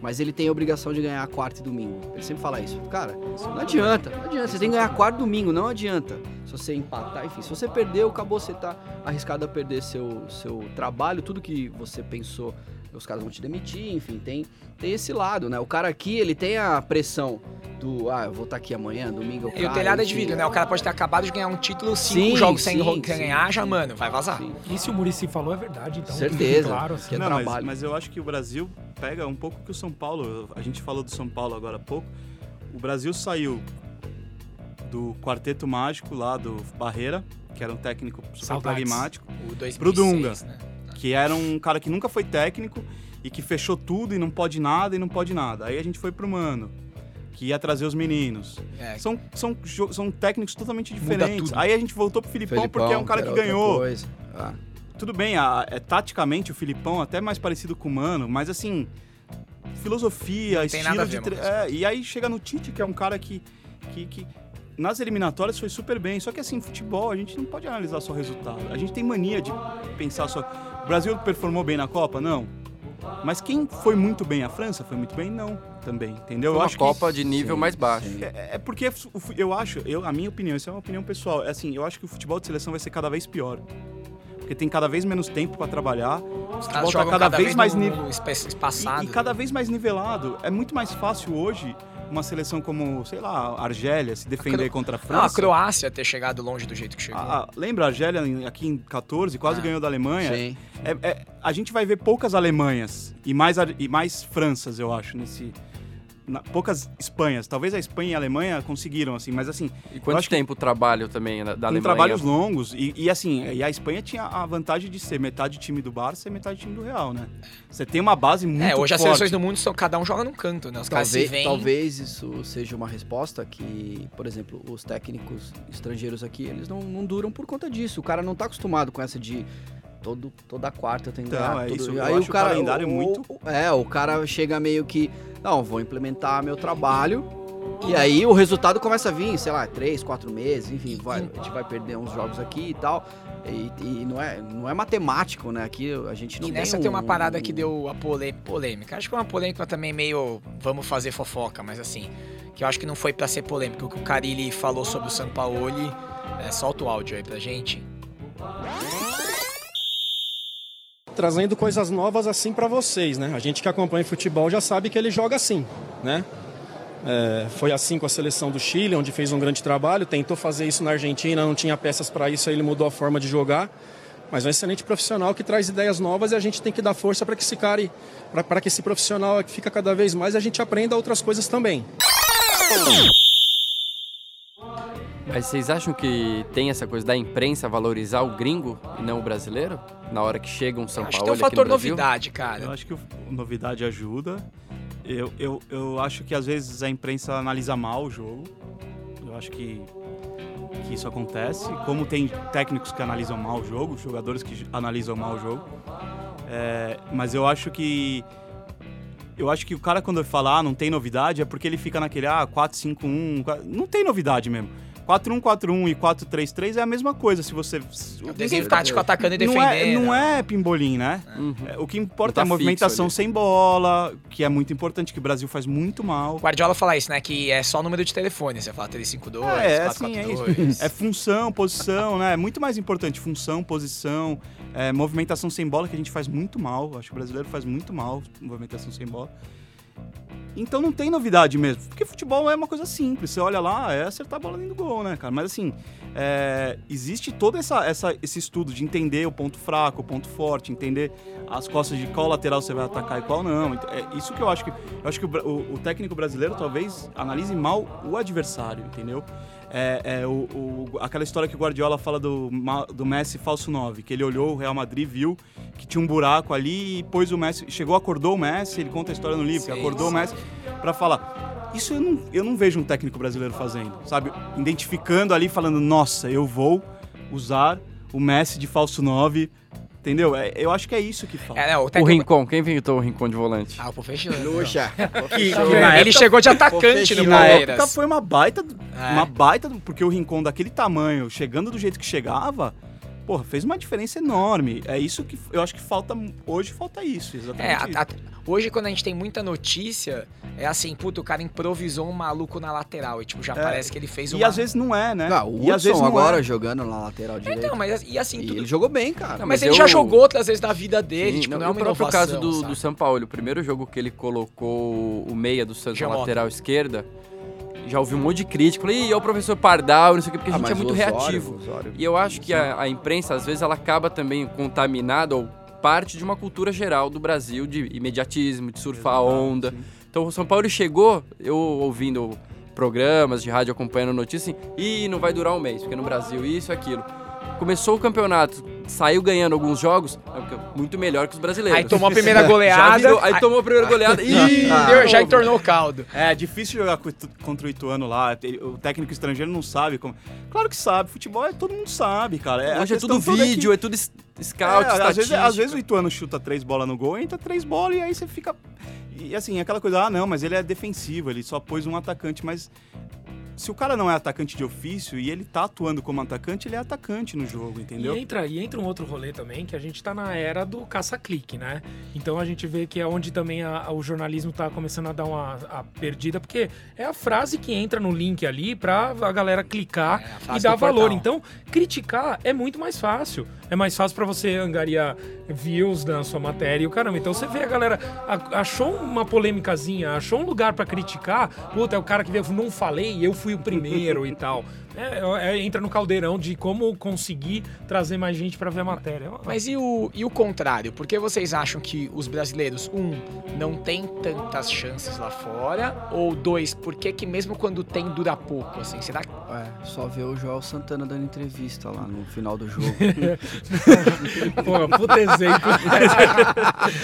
mas ele tem a obrigação de ganhar quarta e domingo. Ele sempre fala isso. Cara, não adianta, não adianta. Você tem que ganhar quarta e domingo, não adianta. Se você empatar, enfim, se você perdeu, acabou, você tá arriscado a perder seu, seu trabalho, tudo que você pensou, os caras vão te demitir, enfim, tem, tem esse lado, né? O cara aqui, ele tem a pressão do, ah, eu vou estar aqui amanhã, domingo eu E o telhado é de vidro, né? O cara pode ter acabado de ganhar um título, cinco Sim, jogos sem sim, ro- sim, ganhar, já, sim. mano, vai vazar. Sim. E se o Murici falou é verdade, então. Certeza. Claro, assim. Que é Não, mas, trabalho. mas eu acho que o Brasil pega um pouco que o São Paulo. A gente falou do São Paulo agora há pouco. O Brasil saiu do quarteto mágico lá do Barreira, que era um técnico super Saudades. pragmático, O 2006, Pro Dunga. né? Que era um cara que nunca foi técnico e que fechou tudo e não pode nada e não pode nada. Aí a gente foi pro Mano, que ia trazer os meninos. É, São, são, são técnicos totalmente diferentes. Aí a gente voltou pro Filipão, porque é um cara que ganhou. Ah, Tudo bem, a- é, taticamente o Filipão é até mais parecido com o Mano, mas assim, filosofia, estilo de. ver é, e aí chega no Tite, que é um cara que, que, que nas eliminatórias foi super bem. Só que assim, futebol, a gente não pode analisar só o resultado. A gente tem mania de pensar só. O Brasil performou bem na Copa? Não. Mas quem foi muito bem? A França foi muito bem? Não, também, entendeu? Foi Eu uma acho que- Copa de nível sim, mais baixo. sim. é, é porque eu acho, eu, a minha opinião, isso é uma opinião pessoal, é assim, eu acho que o futebol de seleção vai ser cada vez pior. Porque tem cada vez menos tempo para trabalhar, o Os futebol caras tá jogam cada, vez mais no- ni- no espa- espaçado. e, e cada vez mais nivelado. É muito mais fácil hoje uma seleção como, sei lá, a Argélia se defender Cro- contra a Não, França. a Croácia ter chegado longe do jeito que chegou. A- a- lembra a Argélia aqui em 14, quase Ah. ganhou da Alemanha? Sim. É- é- a gente vai ver poucas Alemanhas e mais, e mais Franças, eu acho, nesse. Na- poucas Espanhas. Talvez a Espanha e a Alemanha conseguiram, assim, mas assim, E quanto tempo o trabalho também da, da com Alemanha? trabalhos longos. E, e, assim, e a Espanha tinha a vantagem de ser metade time do Barça e metade time do Real, né? Você tem uma base muito é, hoje as forte. seleções do mundo são cada um joga num canto, né? Os Talvez, veem. talvez isso seja uma resposta que, por exemplo, os técnicos estrangeiros aqui, eles não, não duram por conta disso. O cara não tá acostumado com essa de todo, toda quarta eu tenho que Então, ganhar. é todo- isso, eu Aí acho o o cara, calendário o- muito- É, o cara chega meio que, não, vou implementar meu trabalho. E aí o resultado começa a vir, sei lá, três, quatro meses, enfim, vai, a gente vai perder uns jogos aqui e tal. E, e não, é, não é matemático, né? Aqui a gente não E tem nessa um, tem uma parada que um- deu a polê- polêmica. Acho que é uma polêmica também meio vamos fazer fofoca, mas assim, que eu acho que não foi pra ser polêmica. O que o Carilli falou sobre o Sampaoli, é, solta o áudio aí pra gente. Trazendo coisas novas assim para vocês, né? A gente que acompanha futebol já sabe que ele joga assim, né? É, foi assim com a seleção do Chile, onde fez um grande trabalho. Tentou fazer isso na Argentina, não tinha peças para isso, aí ele mudou a forma de jogar. Mas é um excelente profissional que traz ideias novas e a gente tem que dar força para que esse cara, para que esse profissional fica cada vez mais a gente aprenda outras coisas também. Mas vocês acham que tem essa coisa da imprensa valorizar o gringo e não o brasileiro? Na hora que chega um São Acho que Paulo tem um fator no novidade, Eu cara. acho que o- novidade ajuda. Eu, eu, eu acho que às vezes a imprensa analisa mal o jogo. Eu acho que, que isso acontece. Como tem técnicos que analisam mal o jogo, jogadores que analisam mal o jogo. É, mas eu acho que. Eu acho que o cara, quando fala, ah, não tem novidade, é porque ele fica naquele, ah, 4-5-1. 4... Não tem novidade mesmo. 4-1-4-1 e 4-3-3 é a mesma coisa. Se você. O desenho tático atacando e Não defendendo. é, não é pimbolim, né? Uhum. É, O que importa tá é a movimentação sem bola, que é muito importante, que o Brasil faz muito mal. O Guardiola fala isso, né? Que é só número de telefone. Você fala 352, É, é 442. assim, é isso. É função, posição, né? É muito mais importante função, posição, é, movimentação sem bola, que a gente faz muito mal. Acho que o brasileiro faz muito mal movimentação sem bola. Então não tem novidade mesmo. Porque futebol é uma coisa simples. Você olha lá, é acertar a bola dentro do gol, né, cara? Mas assim, é, existe todo essa, essa- esse estudo de entender o ponto fraco, o ponto forte, entender as costas de qual lateral você vai atacar e qual não. Então, É isso que eu acho que. Eu acho que o, o- o técnico brasileiro talvez analise mal o adversário, entendeu? É, é o, o- aquela história que o Guardiola fala do, do Messi falso 9, que ele olhou o Real Madrid, viu que tinha um buraco ali e pôs o Messi, chegou, acordou o Messi, ele conta a história no livro, que Sim, acordou o sim. Messi pra falar. Isso eu não, eu não vejo um técnico brasileiro fazendo, sabe? Identificando ali, falando, nossa, eu vou usar o Messi de falso 9, entendeu? É, eu acho que é isso que falta. É, não, o O técnico... Rincon, quem inventou o Rincon de volante? Ah, o Pofechano. Luxa. Ele chegou de atacante no Palmeiras. época foi uma baita, É. uma baita, porque o Rincon daquele tamanho, chegando do jeito que chegava, porra, fez uma diferença enorme. É isso que eu acho que falta hoje falta isso, É, exatamente. a- a- hoje quando a gente tem muita notícia, é assim, puta, o cara improvisou um maluco na lateral e tipo, já É. parece que ele fez E uma... às vezes não é, né? Ah, o e às vezes Hudson não agora é. jogando na lateral direita. Então, mas e assim, E tudo... ele jogou bem, cara. Não, mas, mas ele eu- já jogou outras vezes da vida dele, Sim, tipo, não, não, é e uma o próprio inovação, caso do, sabe? do São Paulo, o primeiro jogo que ele colocou o meia do Santos na lateral esquerda, já ouvi um monte de crítica. Falei, Ih, é o professor Pardal, não sei o quê, porque a Ah, gente é muito Osório, reativo. Osório. E eu acho que a, a imprensa, às vezes, ela acaba também contaminada ou parte de uma cultura geral do Brasil de imediatismo, de surfar a onda. Então o São Paulo chegou, eu ouvindo programas de rádio acompanhando notícias, assim, ih, não vai durar um mês, porque no Brasil isso e aquilo. Começou o campeonato, saiu ganhando alguns jogos, é é muito melhor que os brasileiros. Aí tomou a primeira goleada, virou- aí tomou a primeira goleada. Ih, Ah, deu- já entornou o caldo. É difícil jogar co- contra o Ituano lá. O técnico estrangeiro não sabe como. Claro que sabe, futebol é, todo mundo sabe, cara. É, Hoje é tudo vídeo, é tudo s- É, scout, às, vezes, às vezes o Ituano chuta três bolas no gol, entra três bolas e aí você fica. E assim, aquela coisa, ah, não, mas ele é defensivo, ele só pôs um atacante, mas. Se o cara não é atacante de ofício e ele tá atuando como atacante, ele é atacante no jogo, entendeu? E entra, e entra um outro rolê também, que a gente tá na era do caça-clique, né? Então a gente vê que é onde também a- a- o jornalismo tá começando a dar uma a perdida, porque é a frase que entra no link ali pra a galera clicar É, a e dar valor. portal. Então, criticar é muito mais fácil. É mais fácil pra você angariar views na sua matéria e o caramba. Então você vê a galera a- achou uma polêmicazinha, achou um lugar pra criticar, puta, é o cara que veio, não falei, eu fui o primeiro e tal. É, é, entra no caldeirão de como conseguir trazer mais gente pra ver a matéria. Mas e o, e o contrário? Por que vocês acham que os brasileiros, um, não tem tantas chances lá fora? Ou dois, por que que mesmo quando tem dura pouco, assim? Será que... É, só ver o Joel Santana dando entrevista lá no final do jogo. Pô, puta exemplo.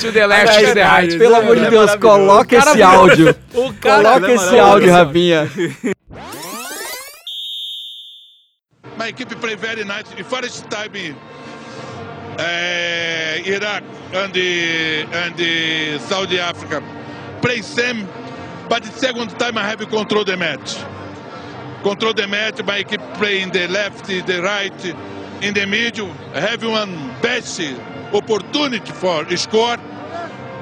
To the left, to the right. Pelo amor de é Deus, coloca esse áudio. o cara. Coloca é esse áudio, Rafinha. My equipe play very nice. The first time uh, Iraq and and Saudi Africa play same, but the second time I have control the match. Control the match. My equipe play in the left, the right, in the middle. Have one best opportunity for score.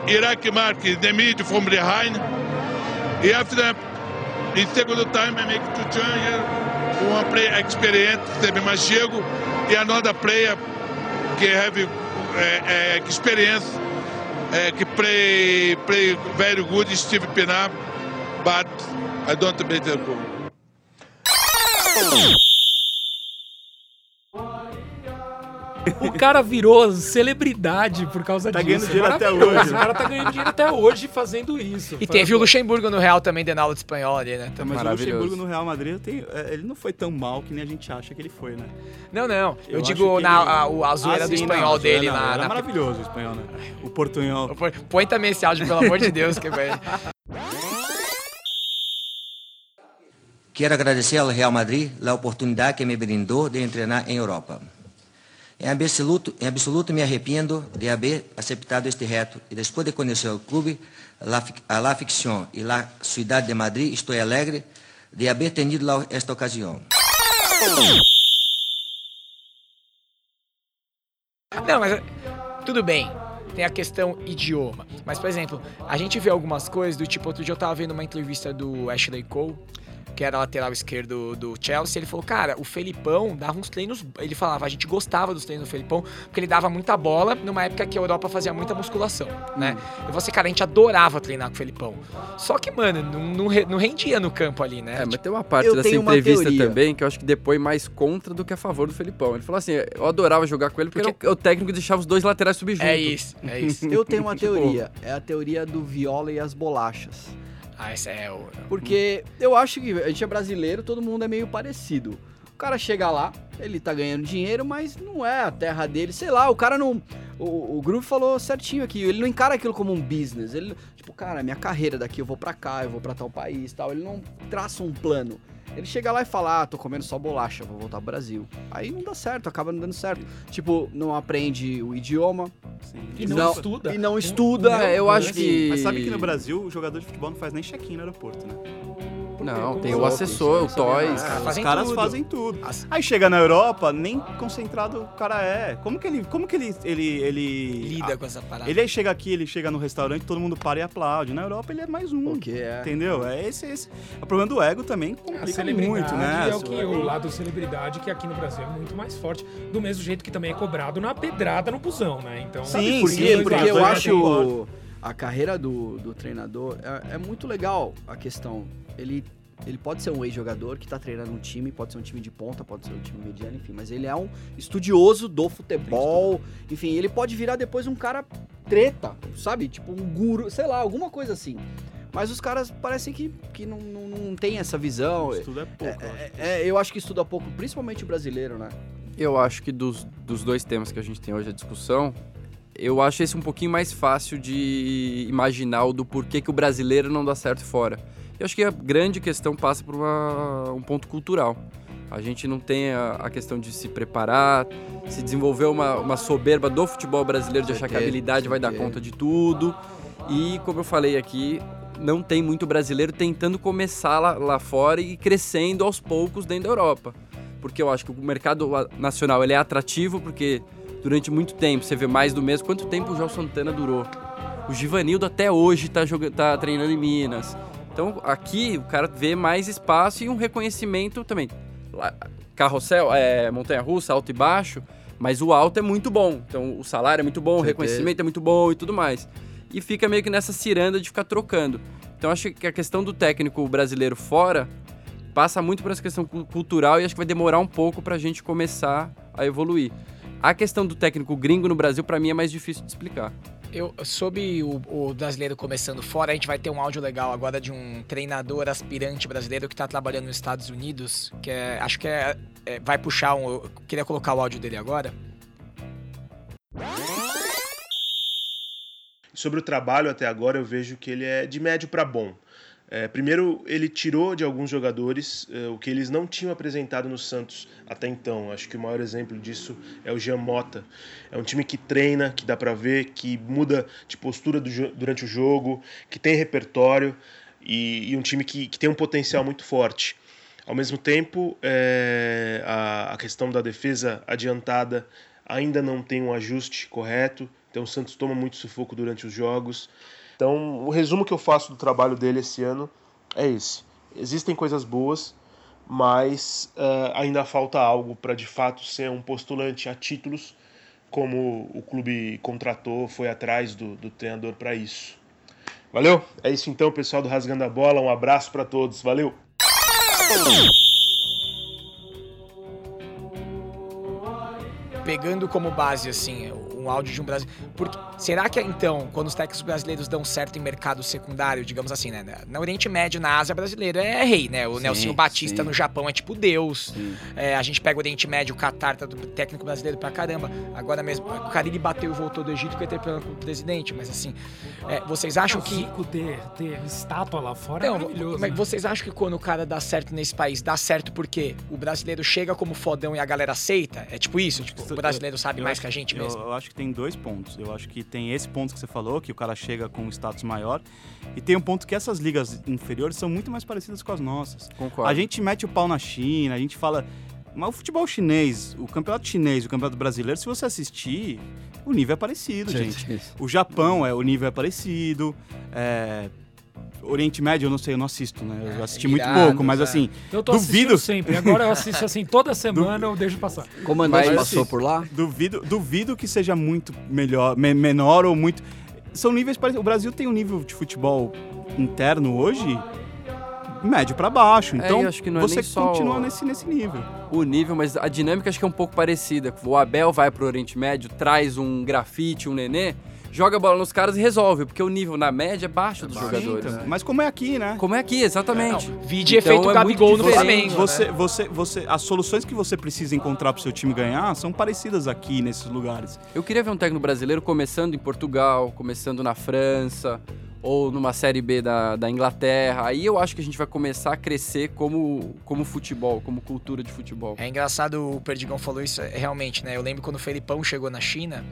Iraq mark in the middle from behind. After that, in second time I make two changes. One player experienced, teve mais chego, e another player que have uh, uh, experience, uh, que play play very good, Steve Pinar, but I don't make the goal. O cara virou celebridade por causa Tá disso. ganhando dinheiro até hoje. O cara tá ganhando dinheiro até hoje fazendo isso. E teve o Luxemburgo no Real também, dando aula de espanhol ali, né? Mas o. Luxemburgo no Real Madrid, tem- é, ele não foi tão mal que nem a gente acha que ele foi, né? Não, não. Eu, Eu digo na, ele- a, o azul Ah, era do sim, espanhol não, dele não, na, Era na- maravilhoso o espanhol, né? O portunhol. Põe- Põe também esse áudio, pelo amor de Deus, que vai. Quero agradecer ao Real Madrid a oportunidade que me brindou de treinar em Europa. Em absoluto, em absoluto me arrependo de haver aceitado este reto e depois de conhecer o clube, a la ficción e la cidade de Madrid, estou alegre de haver tenido la- esta ocasião. Não, mas tudo bem. Tem a questão idioma. Mas, por exemplo, a gente vê algumas coisas do tipo, outro dia eu tava vendo uma entrevista do Ashley Cole, que era lateral esquerdo do Chelsea, ele falou, cara, o Felipão dava uns treinos. Ele falava, a gente gostava dos treinos do Felipão, porque ele dava muita bola numa época que a Europa fazia muita musculação, né? E você, cara, a gente adorava treinar com o Felipão. Só que, mano, não, não, não rendia no campo ali, né? É, mas tem uma parte Eu dessa entrevista também que eu acho que depõe mais contra do que a favor do Felipão. Ele falou assim: eu adorava jogar com ele porque, Porque- era o, técnico que deixava os dois laterais subir junto. é isso, é isso. Eu tenho uma teoria. É a teoria do viola e as bolachas. Ah, é. Porque eu acho que a gente é brasileiro, todo mundo é meio parecido. O cara chega lá, ele tá ganhando dinheiro, mas não é a terra dele, sei lá, o cara não. O, o Groove falou certinho aqui, ele não encara aquilo como um business. Ele, tipo, cara, minha carreira daqui, eu vou pra cá, eu vou pra tal país tal. Ele não traça um plano. Ele chega lá e fala, ah, tô comendo só bolacha, vou voltar pro Brasil. Aí não dá certo, acaba não dando certo. Tipo, não aprende o idioma E não, Não, estuda. e não estuda. É, eu acho que. Mas sabe que no Brasil o jogador de futebol não faz nem check-in no aeroporto, né? Não, tem o assessor, o Toys. não. Os caras fazem caras tudo. fazem tudo. Aí chega na Europa, nem concentrado o cara é. Como que ele. Como que ele. ele, ele Lida com essa parada. Ele aí chega aqui, ele chega no restaurante, todo mundo para e aplaude. Na Europa ele é mais um. Porque é. Entendeu? É esse, esse. O problema do ego também complica muito, né? é o, que, o lado celebridade que aqui no Brasil é muito mais forte. Do mesmo jeito que também é cobrado na pedrada no busão, né? Então, Sim, Sabe por sim, quê? sim, Porque sim, eu acho. A carreira do, do treinador é, é muito legal a questão. Ele, ele pode ser um ex-jogador que tá treinando um time, pode ser um time de ponta, pode ser um time mediano, enfim, mas ele é um estudioso do futebol. Enfim, ele pode virar depois um cara treta, sabe? Tipo um guru, sei lá, alguma coisa assim. Mas os caras parecem que, que não, não, não tem essa visão. Isso tudo é pouco. eu acho. É, é, eu acho que estuda pouco, principalmente o brasileiro, né? Eu acho que dos, dos dois temas que a gente tem hoje a discussão, eu acho esse um pouquinho mais fácil de imaginar o do porquê que o brasileiro não dá certo fora. Eu acho que a grande questão passa por uma- um ponto cultural. A gente não tem a, a questão de se preparar, se desenvolver uma, uma soberba do futebol brasileiro de achar que a habilidade vai dar conta de tudo. E, como eu falei aqui, não tem muito brasileiro tentando começar lá, lá fora e crescendo aos poucos dentro da Europa. Porque eu acho que o mercado nacional ele é atrativo, porque durante muito tempo você vê mais do mesmo. Quanto tempo o João Santana durou? O Givanildo até hoje tá, jogando, tá treinando em Minas. Então aqui o cara vê mais espaço e um reconhecimento também. Carrossel, é, montanha-russa, alto e baixo, mas o alto é muito bom. Então o salário é muito bom, o reconhecimento é muito bom e tudo mais. E fica meio que nessa ciranda de ficar trocando. Então acho que a questão do técnico brasileiro fora passa muito por essa questão cu- cultural e acho que vai demorar um pouco pra gente começar a evoluir. A questão do técnico gringo no Brasil, pra mim, é mais difícil de explicar. Eu, sobre o, o brasileiro começando fora, a gente vai ter um áudio legal agora de um treinador aspirante brasileiro que tá trabalhando nos Estados Unidos, que é, acho que é, é, vai puxar um, eu queria colocar o áudio dele agora. Sobre o trabalho até agora, eu vejo que ele é de médio para bom. É, primeiro, ele tirou de alguns jogadores é, o que eles não tinham apresentado no Santos até então. Acho que o maior exemplo disso é o Jean Mota. É um time que treina, que dá para ver, que muda de postura do durante o jogo, que tem repertório e, e um time que, que tem um potencial muito forte. Ao mesmo tempo, é, a, a questão da defesa adiantada ainda não tem um ajuste correto, então o Santos toma muito sufoco durante os jogos. Então, o resumo que eu faço do trabalho dele esse ano é esse. Existem coisas boas, mas eh, ainda falta algo para de fato ser um postulante a títulos, como o clube contratou, foi atrás do, do treinador para isso. Valeu? É isso então, pessoal do Rasgando a Bola. Um abraço para todos. Valeu! pegando como base, assim, um áudio de um brasileiro. Porque, será que então, quando os técnicos brasileiros dão certo em mercado secundário, digamos assim, né? Na Oriente Médio, na Ásia, brasileiro é rei, né? O Sim, Nelson Batista sim. no Japão é tipo Deus. É, a gente pega o Oriente Médio, o Qatar tá do técnico brasileiro pra caramba. Agora mesmo, o Carille bateu e voltou do Egito com ele com o presidente. Mas assim, é, vocês acham O que. Zico ter, ter estátua lá fora é Não, maravilhoso. mas né? vocês acham que quando o cara dá certo nesse país, dá certo porque o brasileiro chega como fodão e a galera aceita? É tipo isso? Tipo, o brasileiro sabe Eu mais acho- que a gente eu, mesmo? Eu acho que tem dois pontos. Eu acho que tem esse ponto que você falou, que o cara chega com um status maior. E tem um ponto que essas ligas inferiores são muito mais parecidas com as nossas. Concordo. A gente mete o pau na China, a gente fala. Mas o futebol chinês, o campeonato chinês, o campeonato brasileiro, se você assistir, o nível é parecido, gente. O Japão, é, o nível é parecido. É, Oriente Médio, eu não sei, eu não assisto, né? Eu assisti muito Iranos, pouco, mas é. assim, Eu tô duvido- assistindo sempre. Agora eu assisto assim toda semana, eu deixo passar. Comandante Mas, passou assim, por lá? duvido, duvido que seja muito melhor, me- menor ou muito. São níveis parecidos. O Brasil tem um nível de futebol interno hoje médio pra baixo. É, Então eu acho que não é você nem só- continua nesse, nesse nível. o nível, mas a dinâmica acho que é um pouco parecida. O Abel vai pro Oriente Médio, traz um grafite, um nenê, joga a bola nos caras e resolve, porque o nível na média é baixo dos jogadores. Então, Mas como é aqui, né? Como é aqui, exatamente. Não, vide Então, efeito é Gabigol no. Flamengo. Você, né? você, você, as soluções que você precisa encontrar pro seu time ganhar são parecidas aqui nesses lugares. Eu queria ver um técnico brasileiro começando em Portugal, começando na França, ou numa Série B da, da Inglaterra. Aí eu acho que a gente vai começar a crescer como, como futebol, como cultura de futebol. É engraçado, o Perdigão falou isso é, realmente, né? Eu lembro quando o Felipão chegou na China,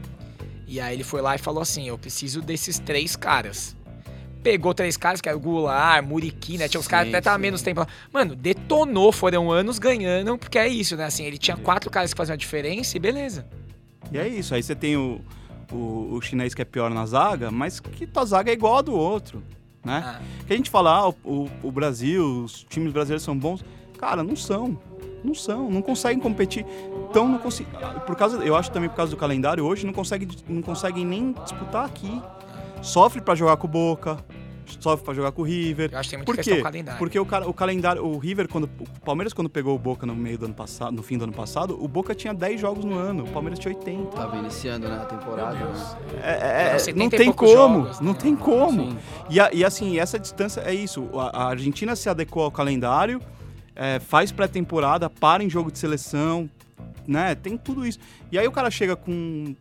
e aí ele foi lá e falou assim: eu preciso desses três caras. Pegou três caras, que era o Goulart, Muriqui, né? Tinha os caras até tava sim. menos tempo lá. Mano, detonou, foram anos ganhando, porque é isso, né? Assim, ele tinha quatro caras que faziam a diferença e beleza. E é isso. Aí você tem o, o, o chinês que é pior na zaga, mas que tua zaga é igual a do outro, né? Ah, Que a gente fala, ah, o- o Brasil, os times brasileiros são bons. Cara, não são. Não são, não conseguem competir. Então não consigo. Por causa, eu acho também por causa do calendário, hoje não consegue, não conseguem nem disputar aqui. Sofre pra jogar com o Boca, sofre pra jogar com o River. eu acho que tem muita Por questão quê? do calendário. Porque o, cara, o calendário, o River, quando. O Palmeiras, quando pegou o Boca no meio do ano passado, no fim do ano passado, o Boca tinha 10 jogos no ano, o Palmeiras tinha 80. Tava iniciando né, a temporada. Né? É, é, é, 70 não tem como, jogos, não né? tem como. Sim. E, a- e assim, essa distância é isso. A, a Argentina se adequou ao calendário, é, faz pré-temporada, para em jogo de seleção, né? Tem tudo isso. E aí o cara chega com.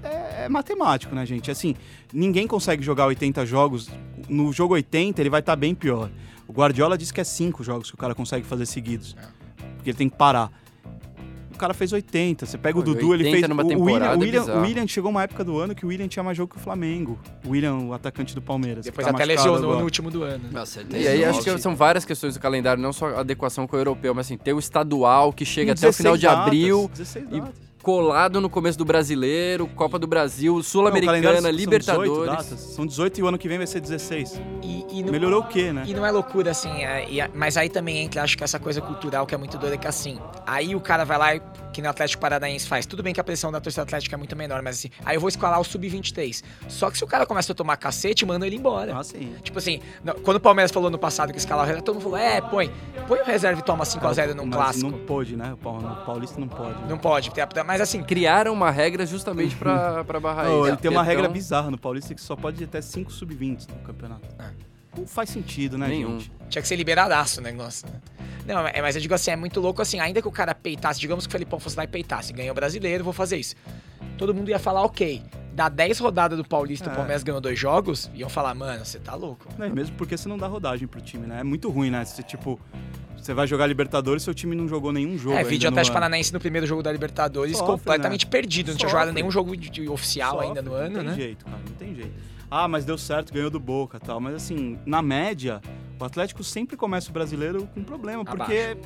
É, é matemático, né, gente? Assim, ninguém consegue jogar 80 jogos. No jogo 80, ele vai estar bem pior. O Guardiola disse que é 5 jogos que o cara consegue fazer seguidos. Porque ele tem que parar. O cara fez 80. Você pega o Dudu, ele 80 fez. numa o William, temporada o William, o William chegou uma época do ano que o William tinha mais jogo que o Flamengo. O William, o atacante do Palmeiras. Depois tá até lesionou no último do ano. Nossa, ele E aí acho que 19. são várias questões do calendário, não só a adequação com o europeu, mas assim, ter o estadual que chega até o final 16 de datas, abril, 16 e datas. Colado no começo do brasileiro, Copa do Brasil, Não, Sul-Americana, 18 Libertadores. datas. São 18 e o ano que vem vai ser 16. E, e no- Melhorou o quê, né? E não é loucura, assim, é- e mas aí também entra, acho que essa coisa cultural que é muito doida, que assim, aí o cara vai lá e, que no Atlético Paranaense faz, tudo bem que a pressão da torcida atlética é muito menor, mas assim, aí eu vou escalar o Sub-23. Só que se o cara começa a tomar cacete, manda ele embora. Ah, sim. Tipo assim, quando o Palmeiras falou no passado que escalar o reserva, todo mundo falou, é, põe, põe o reserva e toma 5x0 num Mas clássico. Não pode, né? O Paul- o Paulista não pode. Não pode, mas assim, Criaram uma regra justamente pra, pra barrar Não, isso. ele tem uma é regra bizarra no Paulista que só pode ir até 5 sub-20 no campeonato. Ah. Não faz sentido, né, Nenhum. gente? Tinha que ser liberadaço o negócio. né? Não, é- mas eu digo assim, é muito louco assim, ainda que o cara peitasse, digamos que o Felipão fosse lá e peitasse, ganhou o brasileiro, vou fazer isso. Todo mundo ia falar, ok, dá 10 rodadas do Paulista, É. o Palmeiras ganhou dois jogos, iam falar, mano, você tá louco. Não, e mesmo porque você não dá rodagem pro time, né? É muito ruim, né? Você, tipo, você vai jogar Libertadores e seu time não jogou nenhum jogo. é, vídeo Atlético ano. Paranaense no primeiro jogo da Libertadores, Sofre, completamente né? perdido, não tinha Sofre. jogado nenhum jogo de, de oficial Sofre, ainda no ano, Não né? tem jeito, cara, não tem jeito. Ah, mas deu certo, ganhou do Boca e tal. Mas assim, na média, o Atlético sempre começa o brasileiro com problema, porque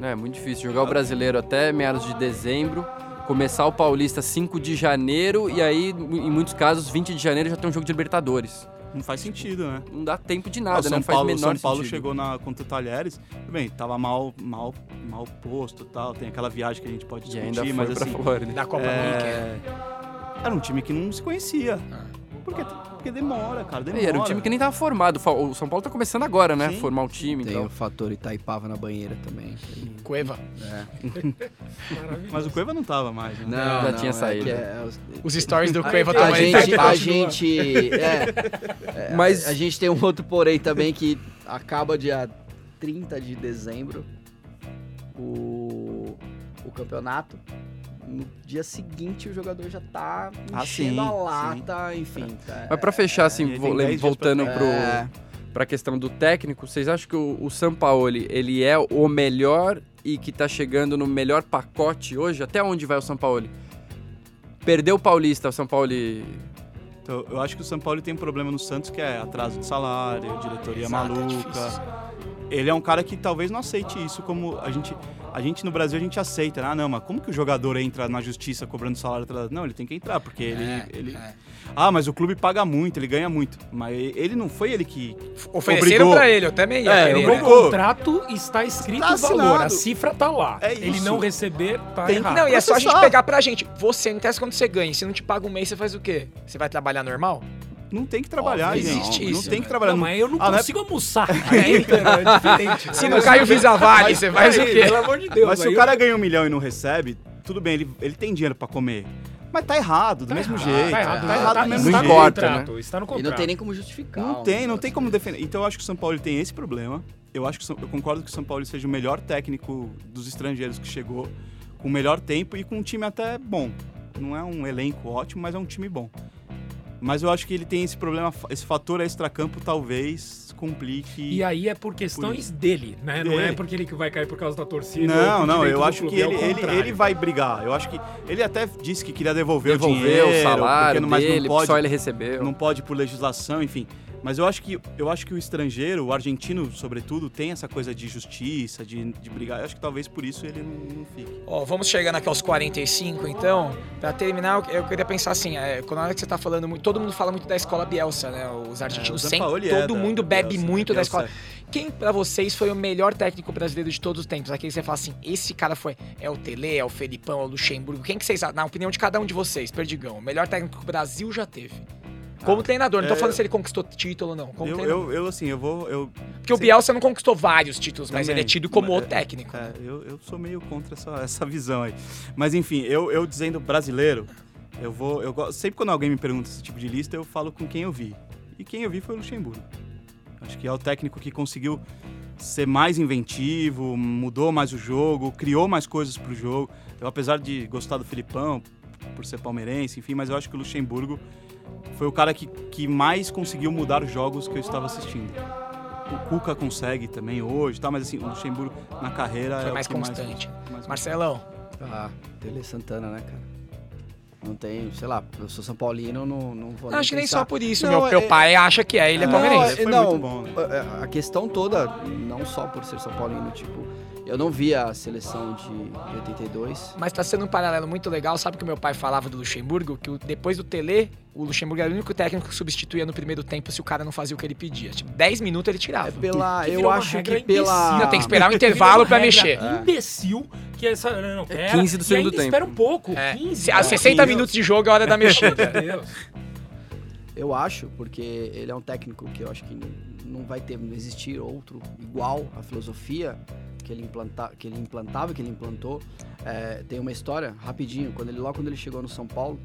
É muito difícil jogar o brasileiro até meados de dezembro, começar o Paulista 5 de janeiro e aí, em muitos casos, 20 de janeiro já tem um jogo de Libertadores. não faz sentido, né? Não dá tempo de Ah, nada, o São né? Não faz Paulo, menor São Paulo sentido. chegou na, contra o Talheres, bem, tava mal, mal, mal posto e tal, tem aquela viagem que a gente pode E discutir, ainda foi mas pra assim, Flórida. Da Copa América. é, era um time que não se conhecia. Ah. Porque, porque demora, cara, E demora. era um time que nem tava formado. O São Paulo tá começando agora, né? Sim. Formar o time. Tem Então. o fator Itaipava na banheira também. Cueva. Mas o Cueva não tava mais, né? Não, Já não, tinha é saído. que é- Os stories do a, Cueva a também. gente, a gente, é, é, Mas- a gente tem um outro porém também que acaba dia 30 de dezembro o, o campeonato. No dia seguinte o jogador já tá Ah, enchendo sim, a sim. lata, enfim. tá- Mas pra fechar, assim, ele vo- tem lem- 10 dias pra voltando pro, É. pra questão do técnico, vocês acham que o, o Sampaoli, ele é o melhor e que tá chegando no melhor pacote hoje? Até onde vai o Sampaoli? Perdeu o Paulista, o Sampaoli... Então, eu acho que o São Paulo tem um problema no Santos que é atraso de salário, diretoria Exato, é maluca. difícil. ele é um cara que talvez não aceite isso como a gente a gente no Brasil a gente aceita, né? ah não, mas como que o jogador entra na justiça cobrando salário atrasado? Não, ele tem que entrar porque ele, É, ele é. ah, mas o clube paga muito, ele ganha muito, mas ele não foi ele que Ofereceram obrigou. pra ele, eu também ia É, querer, eu né? No contrato está escrito Tá o valor, assinado. a cifra tá lá. É Ele isso. não receber, tá Tem- errado. Não, e é só a gente pegar pra gente. Você, não interessa quanto você ganha. Se não te paga um mês, você faz o quê? Você vai trabalhar normal? Não tem que trabalhar, Óbvio, gente. existe não isso, tem né? que trabalhar. Não, mas eu não Ah, não é- consigo almoçar. Aí, entendeu? é diferente. Se não cai o Visa Vale, você faz o quê? Pelo amor de Deus. Mas se o cara ganha um milhão e não recebe, tudo bem, ele, ele tem dinheiro pra comer. Mas tá errado, do Tá mesmo errado, jeito. Tá errado, Tá errado do mesmo Não está jeito. no importa, contrato, Está no E contrato. não tem nem como justificar. Não tem, não negócio tem como defender. Então eu acho que o São Paulo tem esse problema. Eu acho que eu concordo que o São Paulo seja o melhor técnico dos estrangeiros que chegou, com o melhor tempo e com um time até bom. Não é um elenco ótimo, mas é um time bom. Mas eu acho que ele tem esse problema, esse fator extracampo talvez complique. E aí é por questões dele, né? Não Dele. é porque ele que vai cair por causa da torcida. Não, por não, eu acho que é ele, ele, ele vai brigar. Eu acho que ele até disse que queria devolver, Devolver o dinheiro, o salário porque não- mas dele, não pode, só ele recebeu. não pode por legislação, enfim. Mas eu acho que eu acho que o estrangeiro, o argentino, sobretudo, tem essa coisa de justiça, de, de brigar. Eu acho que talvez por isso ele não, não fique. Ó, vamos chegando aqui aos 45, então. Pra terminar, eu- queria pensar assim, é, quando hora que você tá falando muito, todo mundo fala muito da escola Bielsa, né? Os argentinos o sempre, é todo da- mundo bebe Bielsa, muito da escola. Quem pra vocês foi o melhor técnico brasileiro de todos os tempos? Aquele que você fala assim, esse cara foi, é o Tele, é o Felipão, é o Luxemburgo. Quem que vocês, na opinião de cada um de vocês, Perdigão, o melhor técnico que o Brasil já teve? Como treinador, não tô é, falando se ele conquistou título ou não. Como Eu, eu, eu, assim, eu vou. Eu, Porque o Bielsa não conquistou vários títulos, mas Também. ele é tido como o É, técnico. É, eu, eu sou meio contra essa, essa visão aí. Mas enfim, eu, eu dizendo brasileiro, eu vou. Eu, sempre quando alguém me pergunta esse tipo de lista, eu falo com quem eu vi. E quem eu vi foi o Luxemburgo. Acho que é o técnico que conseguiu ser mais inventivo, mudou mais o jogo, criou mais coisas pro jogo. Eu, apesar de gostar do Filipão, por ser palmeirense, enfim, mas eu acho que o Luxemburgo foi o cara que, que mais conseguiu mudar os jogos que eu estava assistindo. O Cuca consegue também hoje, tá? mas assim, o Luxemburgo na carreira Foi é o mais que constante. mais- Marcelão, Ah, Tele Santana, né, cara? Não tem, sei lá, eu sou São Paulino, não, não vou acho que nem só por isso. Não, meu, meu é- pai acha que é, ele é Não, palmeirense. Foi não, muito bom, né? a- A questão toda, não só por ser São Paulino, tipo, eu não vi a seleção de 82. Mas tá sendo um paralelo muito legal. Sabe o que meu pai falava do Luxemburgo? Que o- depois do Tele, o Luxemburgo era o único técnico que substituía no primeiro tempo se o cara não fazia o que ele pedia. Tipo, 10 minutos ele tirava. É pela, Que eu acho que pela Não, tem que esperar um Virou intervalo regra mexer. Imbecil, que essa. Não, não, pera, 15 do e segundo ainda tempo. espera um pouco. É. 15. Se- A cara. 60 minutos de jogo é hora da mexida. Meu Deus. Eu acho, porque ele é um técnico que eu acho que não vai ter, não existir outro igual à filosofia que ele, implanta, que ele implantava, que ele implantou. É, tem uma história, rapidinho, quando ele, logo quando ele chegou no São Paulo,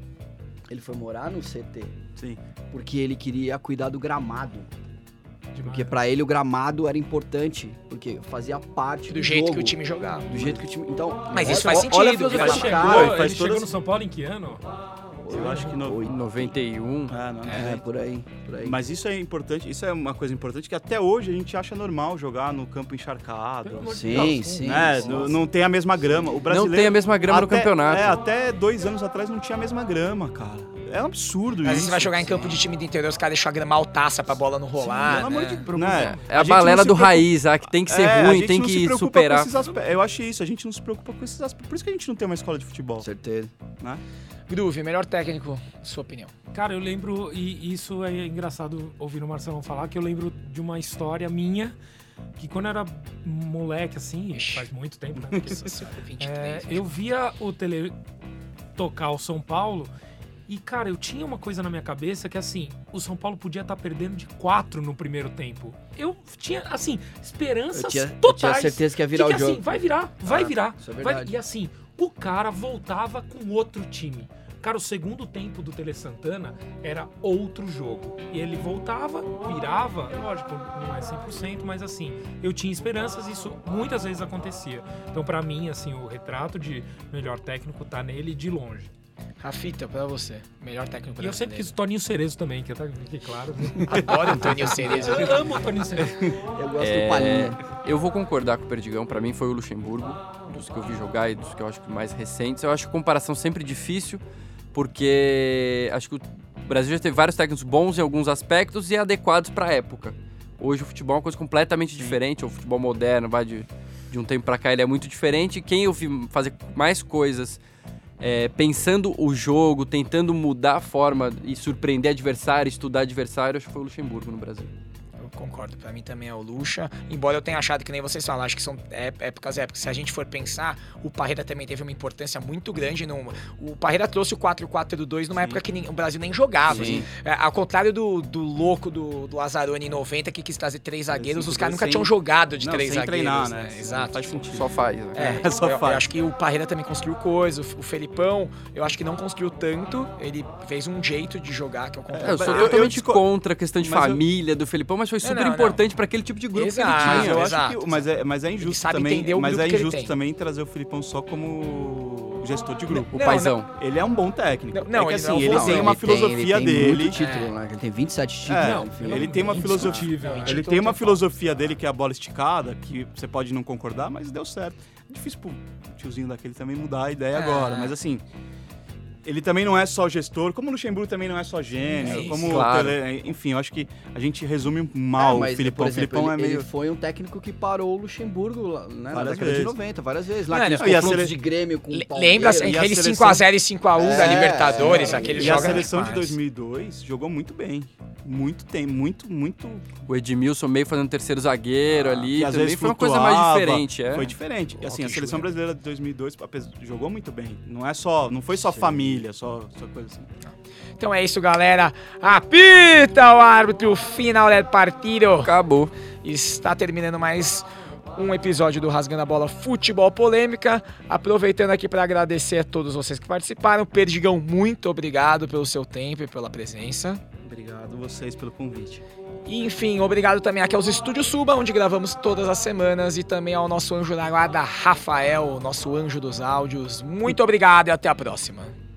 ele foi morar no CT, Sim. porque ele queria cuidar do gramado. Porque pra ele o gramado era importante, porque fazia parte do, Do jeito que jogo, o time jogava. Do jeito que o time. Então, Mas olha- isso faz olha a sentido, filosofia faz do sentido. cara. Chegou, faz ele chegou no São Paulo em que ano? Eu acho que no, 91. é, não, não É, por aí, por aí. Mas isso é importante, isso é uma coisa importante que até hoje a gente acha normal jogar no campo encharcado. Sim, sim. Né? sim. Não, não tem a mesma grama. O brasileiro, Não tem a mesma grama no até- campeonato. É, até dois anos atrás não tinha a mesma grama, cara. É um absurdo Às isso. vezes você vai jogar em campo de time do interior, os caras deixam a grama altaça pra bola não rolar. Pelo amor né? de né? É a, não balela do preocupa- raiz, a que tem que ser É, a ruim, tem que superar. Com esses aspe- Eu acho isso, a gente não se preocupa com esses aspectos. Por isso que a gente não tem uma escola de futebol. Certeza. Né? Groove, melhor técnico, sua opinião. Cara, eu lembro, e isso é engraçado ouvir o Marcelão falar, que eu lembro de uma história minha, que quando eu era moleque, assim, Ixi. faz muito tempo, né? Porque, 23, é, eu via o Tele tocar o São Paulo E, cara, eu tinha uma coisa na minha cabeça que, assim, o São Paulo podia estar perdendo de quatro no primeiro tempo. Eu tinha, assim, esperanças Eu tinha- eu totais. tinha certeza que ia virar de o assim, jogo. vai virar, vai Ah, virar. isso é vai-. E assim, o cara voltava com outro time. Cara, o segundo tempo do Tele Santana era outro jogo. E ele voltava, virava, lógico, não é 100%, mas assim, eu tinha esperanças e isso muitas vezes acontecia. Então, pra mim, assim, o retrato de melhor técnico tá nele de longe. Rafita, pra você. Melhor técnico E eu sempre quis o Toninho Cerezo também, que até fique claro. Adoro o Toninho Cerezo. Eu amo o Toninho Cerezo. Eu gosto É, do Palhinha. Eu vou concordar com o Perdigão, pra mim foi o Luxemburgo, dos que eu vi jogar e dos que eu acho que mais recentes. Eu acho a comparação sempre difícil, porque acho que o Brasil já teve vários técnicos bons em alguns aspectos e adequados pra época. Hoje o futebol é uma coisa completamente diferente, o futebol moderno, vai de, de um tempo pra cá ele é muito diferente. Quem eu vi fazer mais coisas é, pensando o jogo, tentando mudar a forma e surpreender adversário, estudar adversário, acho que foi o Luxemburgo no Brasil. Eu concordo, pra mim também é o Lucha. Embora eu tenha achado que nem vocês falam, acho que são é- épocas épocas. Se a gente for pensar, o Parreira também teve uma importância muito grande. No, o Parreira trouxe o 4-4-2 numa época que nem- o Brasil nem jogava. Sim. assim. É, ao contrário do, do louco do, do Azaroni em 90, que quis trazer três zagueiros, os caras nunca sem- tinham jogado de Não, três sem zagueiros. treinar, né? né? Exato. Faz sentido. Só faz. né? É, É, só eu, eu faz. acho que o Parreira também construiu coisa, o, o Felipão, eu acho que não construiu tanto, ele fez um jeito de jogar que eu É, concordo. eu sou Eu- eu totalmente disco- contra a questão de eu- família do Felipão, mas foi Não, super não, importante para aquele tipo de grupo Exato. que ele Mas tinha. eu exato, acho que, mas é, mas é injusto também, o mas grupo é injusto também trazer o Filipão só como gestor de grupo. O Não, paizão. Ele é um bom técnico. Não, não, é que ele assim, não ele foi- tem não, uma ele tem- filosofia ele dele. título, né? Ele tem 27 títulos. É, Não, enfim. ele tem uma é filosofia. né? Ele tem uma filosofia dele que é a bola esticada, que você pode não concordar, mas deu certo. É difícil pro tiozinho daquele também mudar a ideia É. agora, mas assim. Ele também não é só gestor, como o Luxemburgo também não é só gênio, É isso, como o claro. Tele- enfim, eu acho que a gente resume mal É, o mas, Filipão. por O exemplo, Filipão ele, é meio ele foi um técnico que parou o Luxemburgo lá, né, na Várias década de vezes. 90, várias vezes. Lá Mano, aqueles e sele- de Grêmio com o. Lembra a aquele seleção- 5x0 e 5x1 da É, Libertadores? é, aquele E a seleção de demais. 2002 jogou muito bem. Muito tem, muito, muito. O Edmilson meio fazendo terceiro zagueiro ali, que às também vezes foi uma coisa mais diferente, é. Foi diferente. E assim, a seleção brasileira de 2002 apesar- jogou muito bem. Não é só, não foi só família, só, só coisa assim. Então é isso, galera. Apita o árbitro, final del partido. Acabou. Está terminando mais um episódio do Rasgando a Bola Futebol Polêmica. Aproveitando aqui para agradecer a todos vocês que participaram. Perdigão, muito obrigado pelo seu tempo e pela presença. Obrigado vocês pelo convite. E, enfim, obrigado também aqui aos Estúdios Suba, onde gravamos todas as semanas, e também ao nosso anjo da guarda, Rafael, nosso anjo dos áudios. Muito obrigado e até a próxima.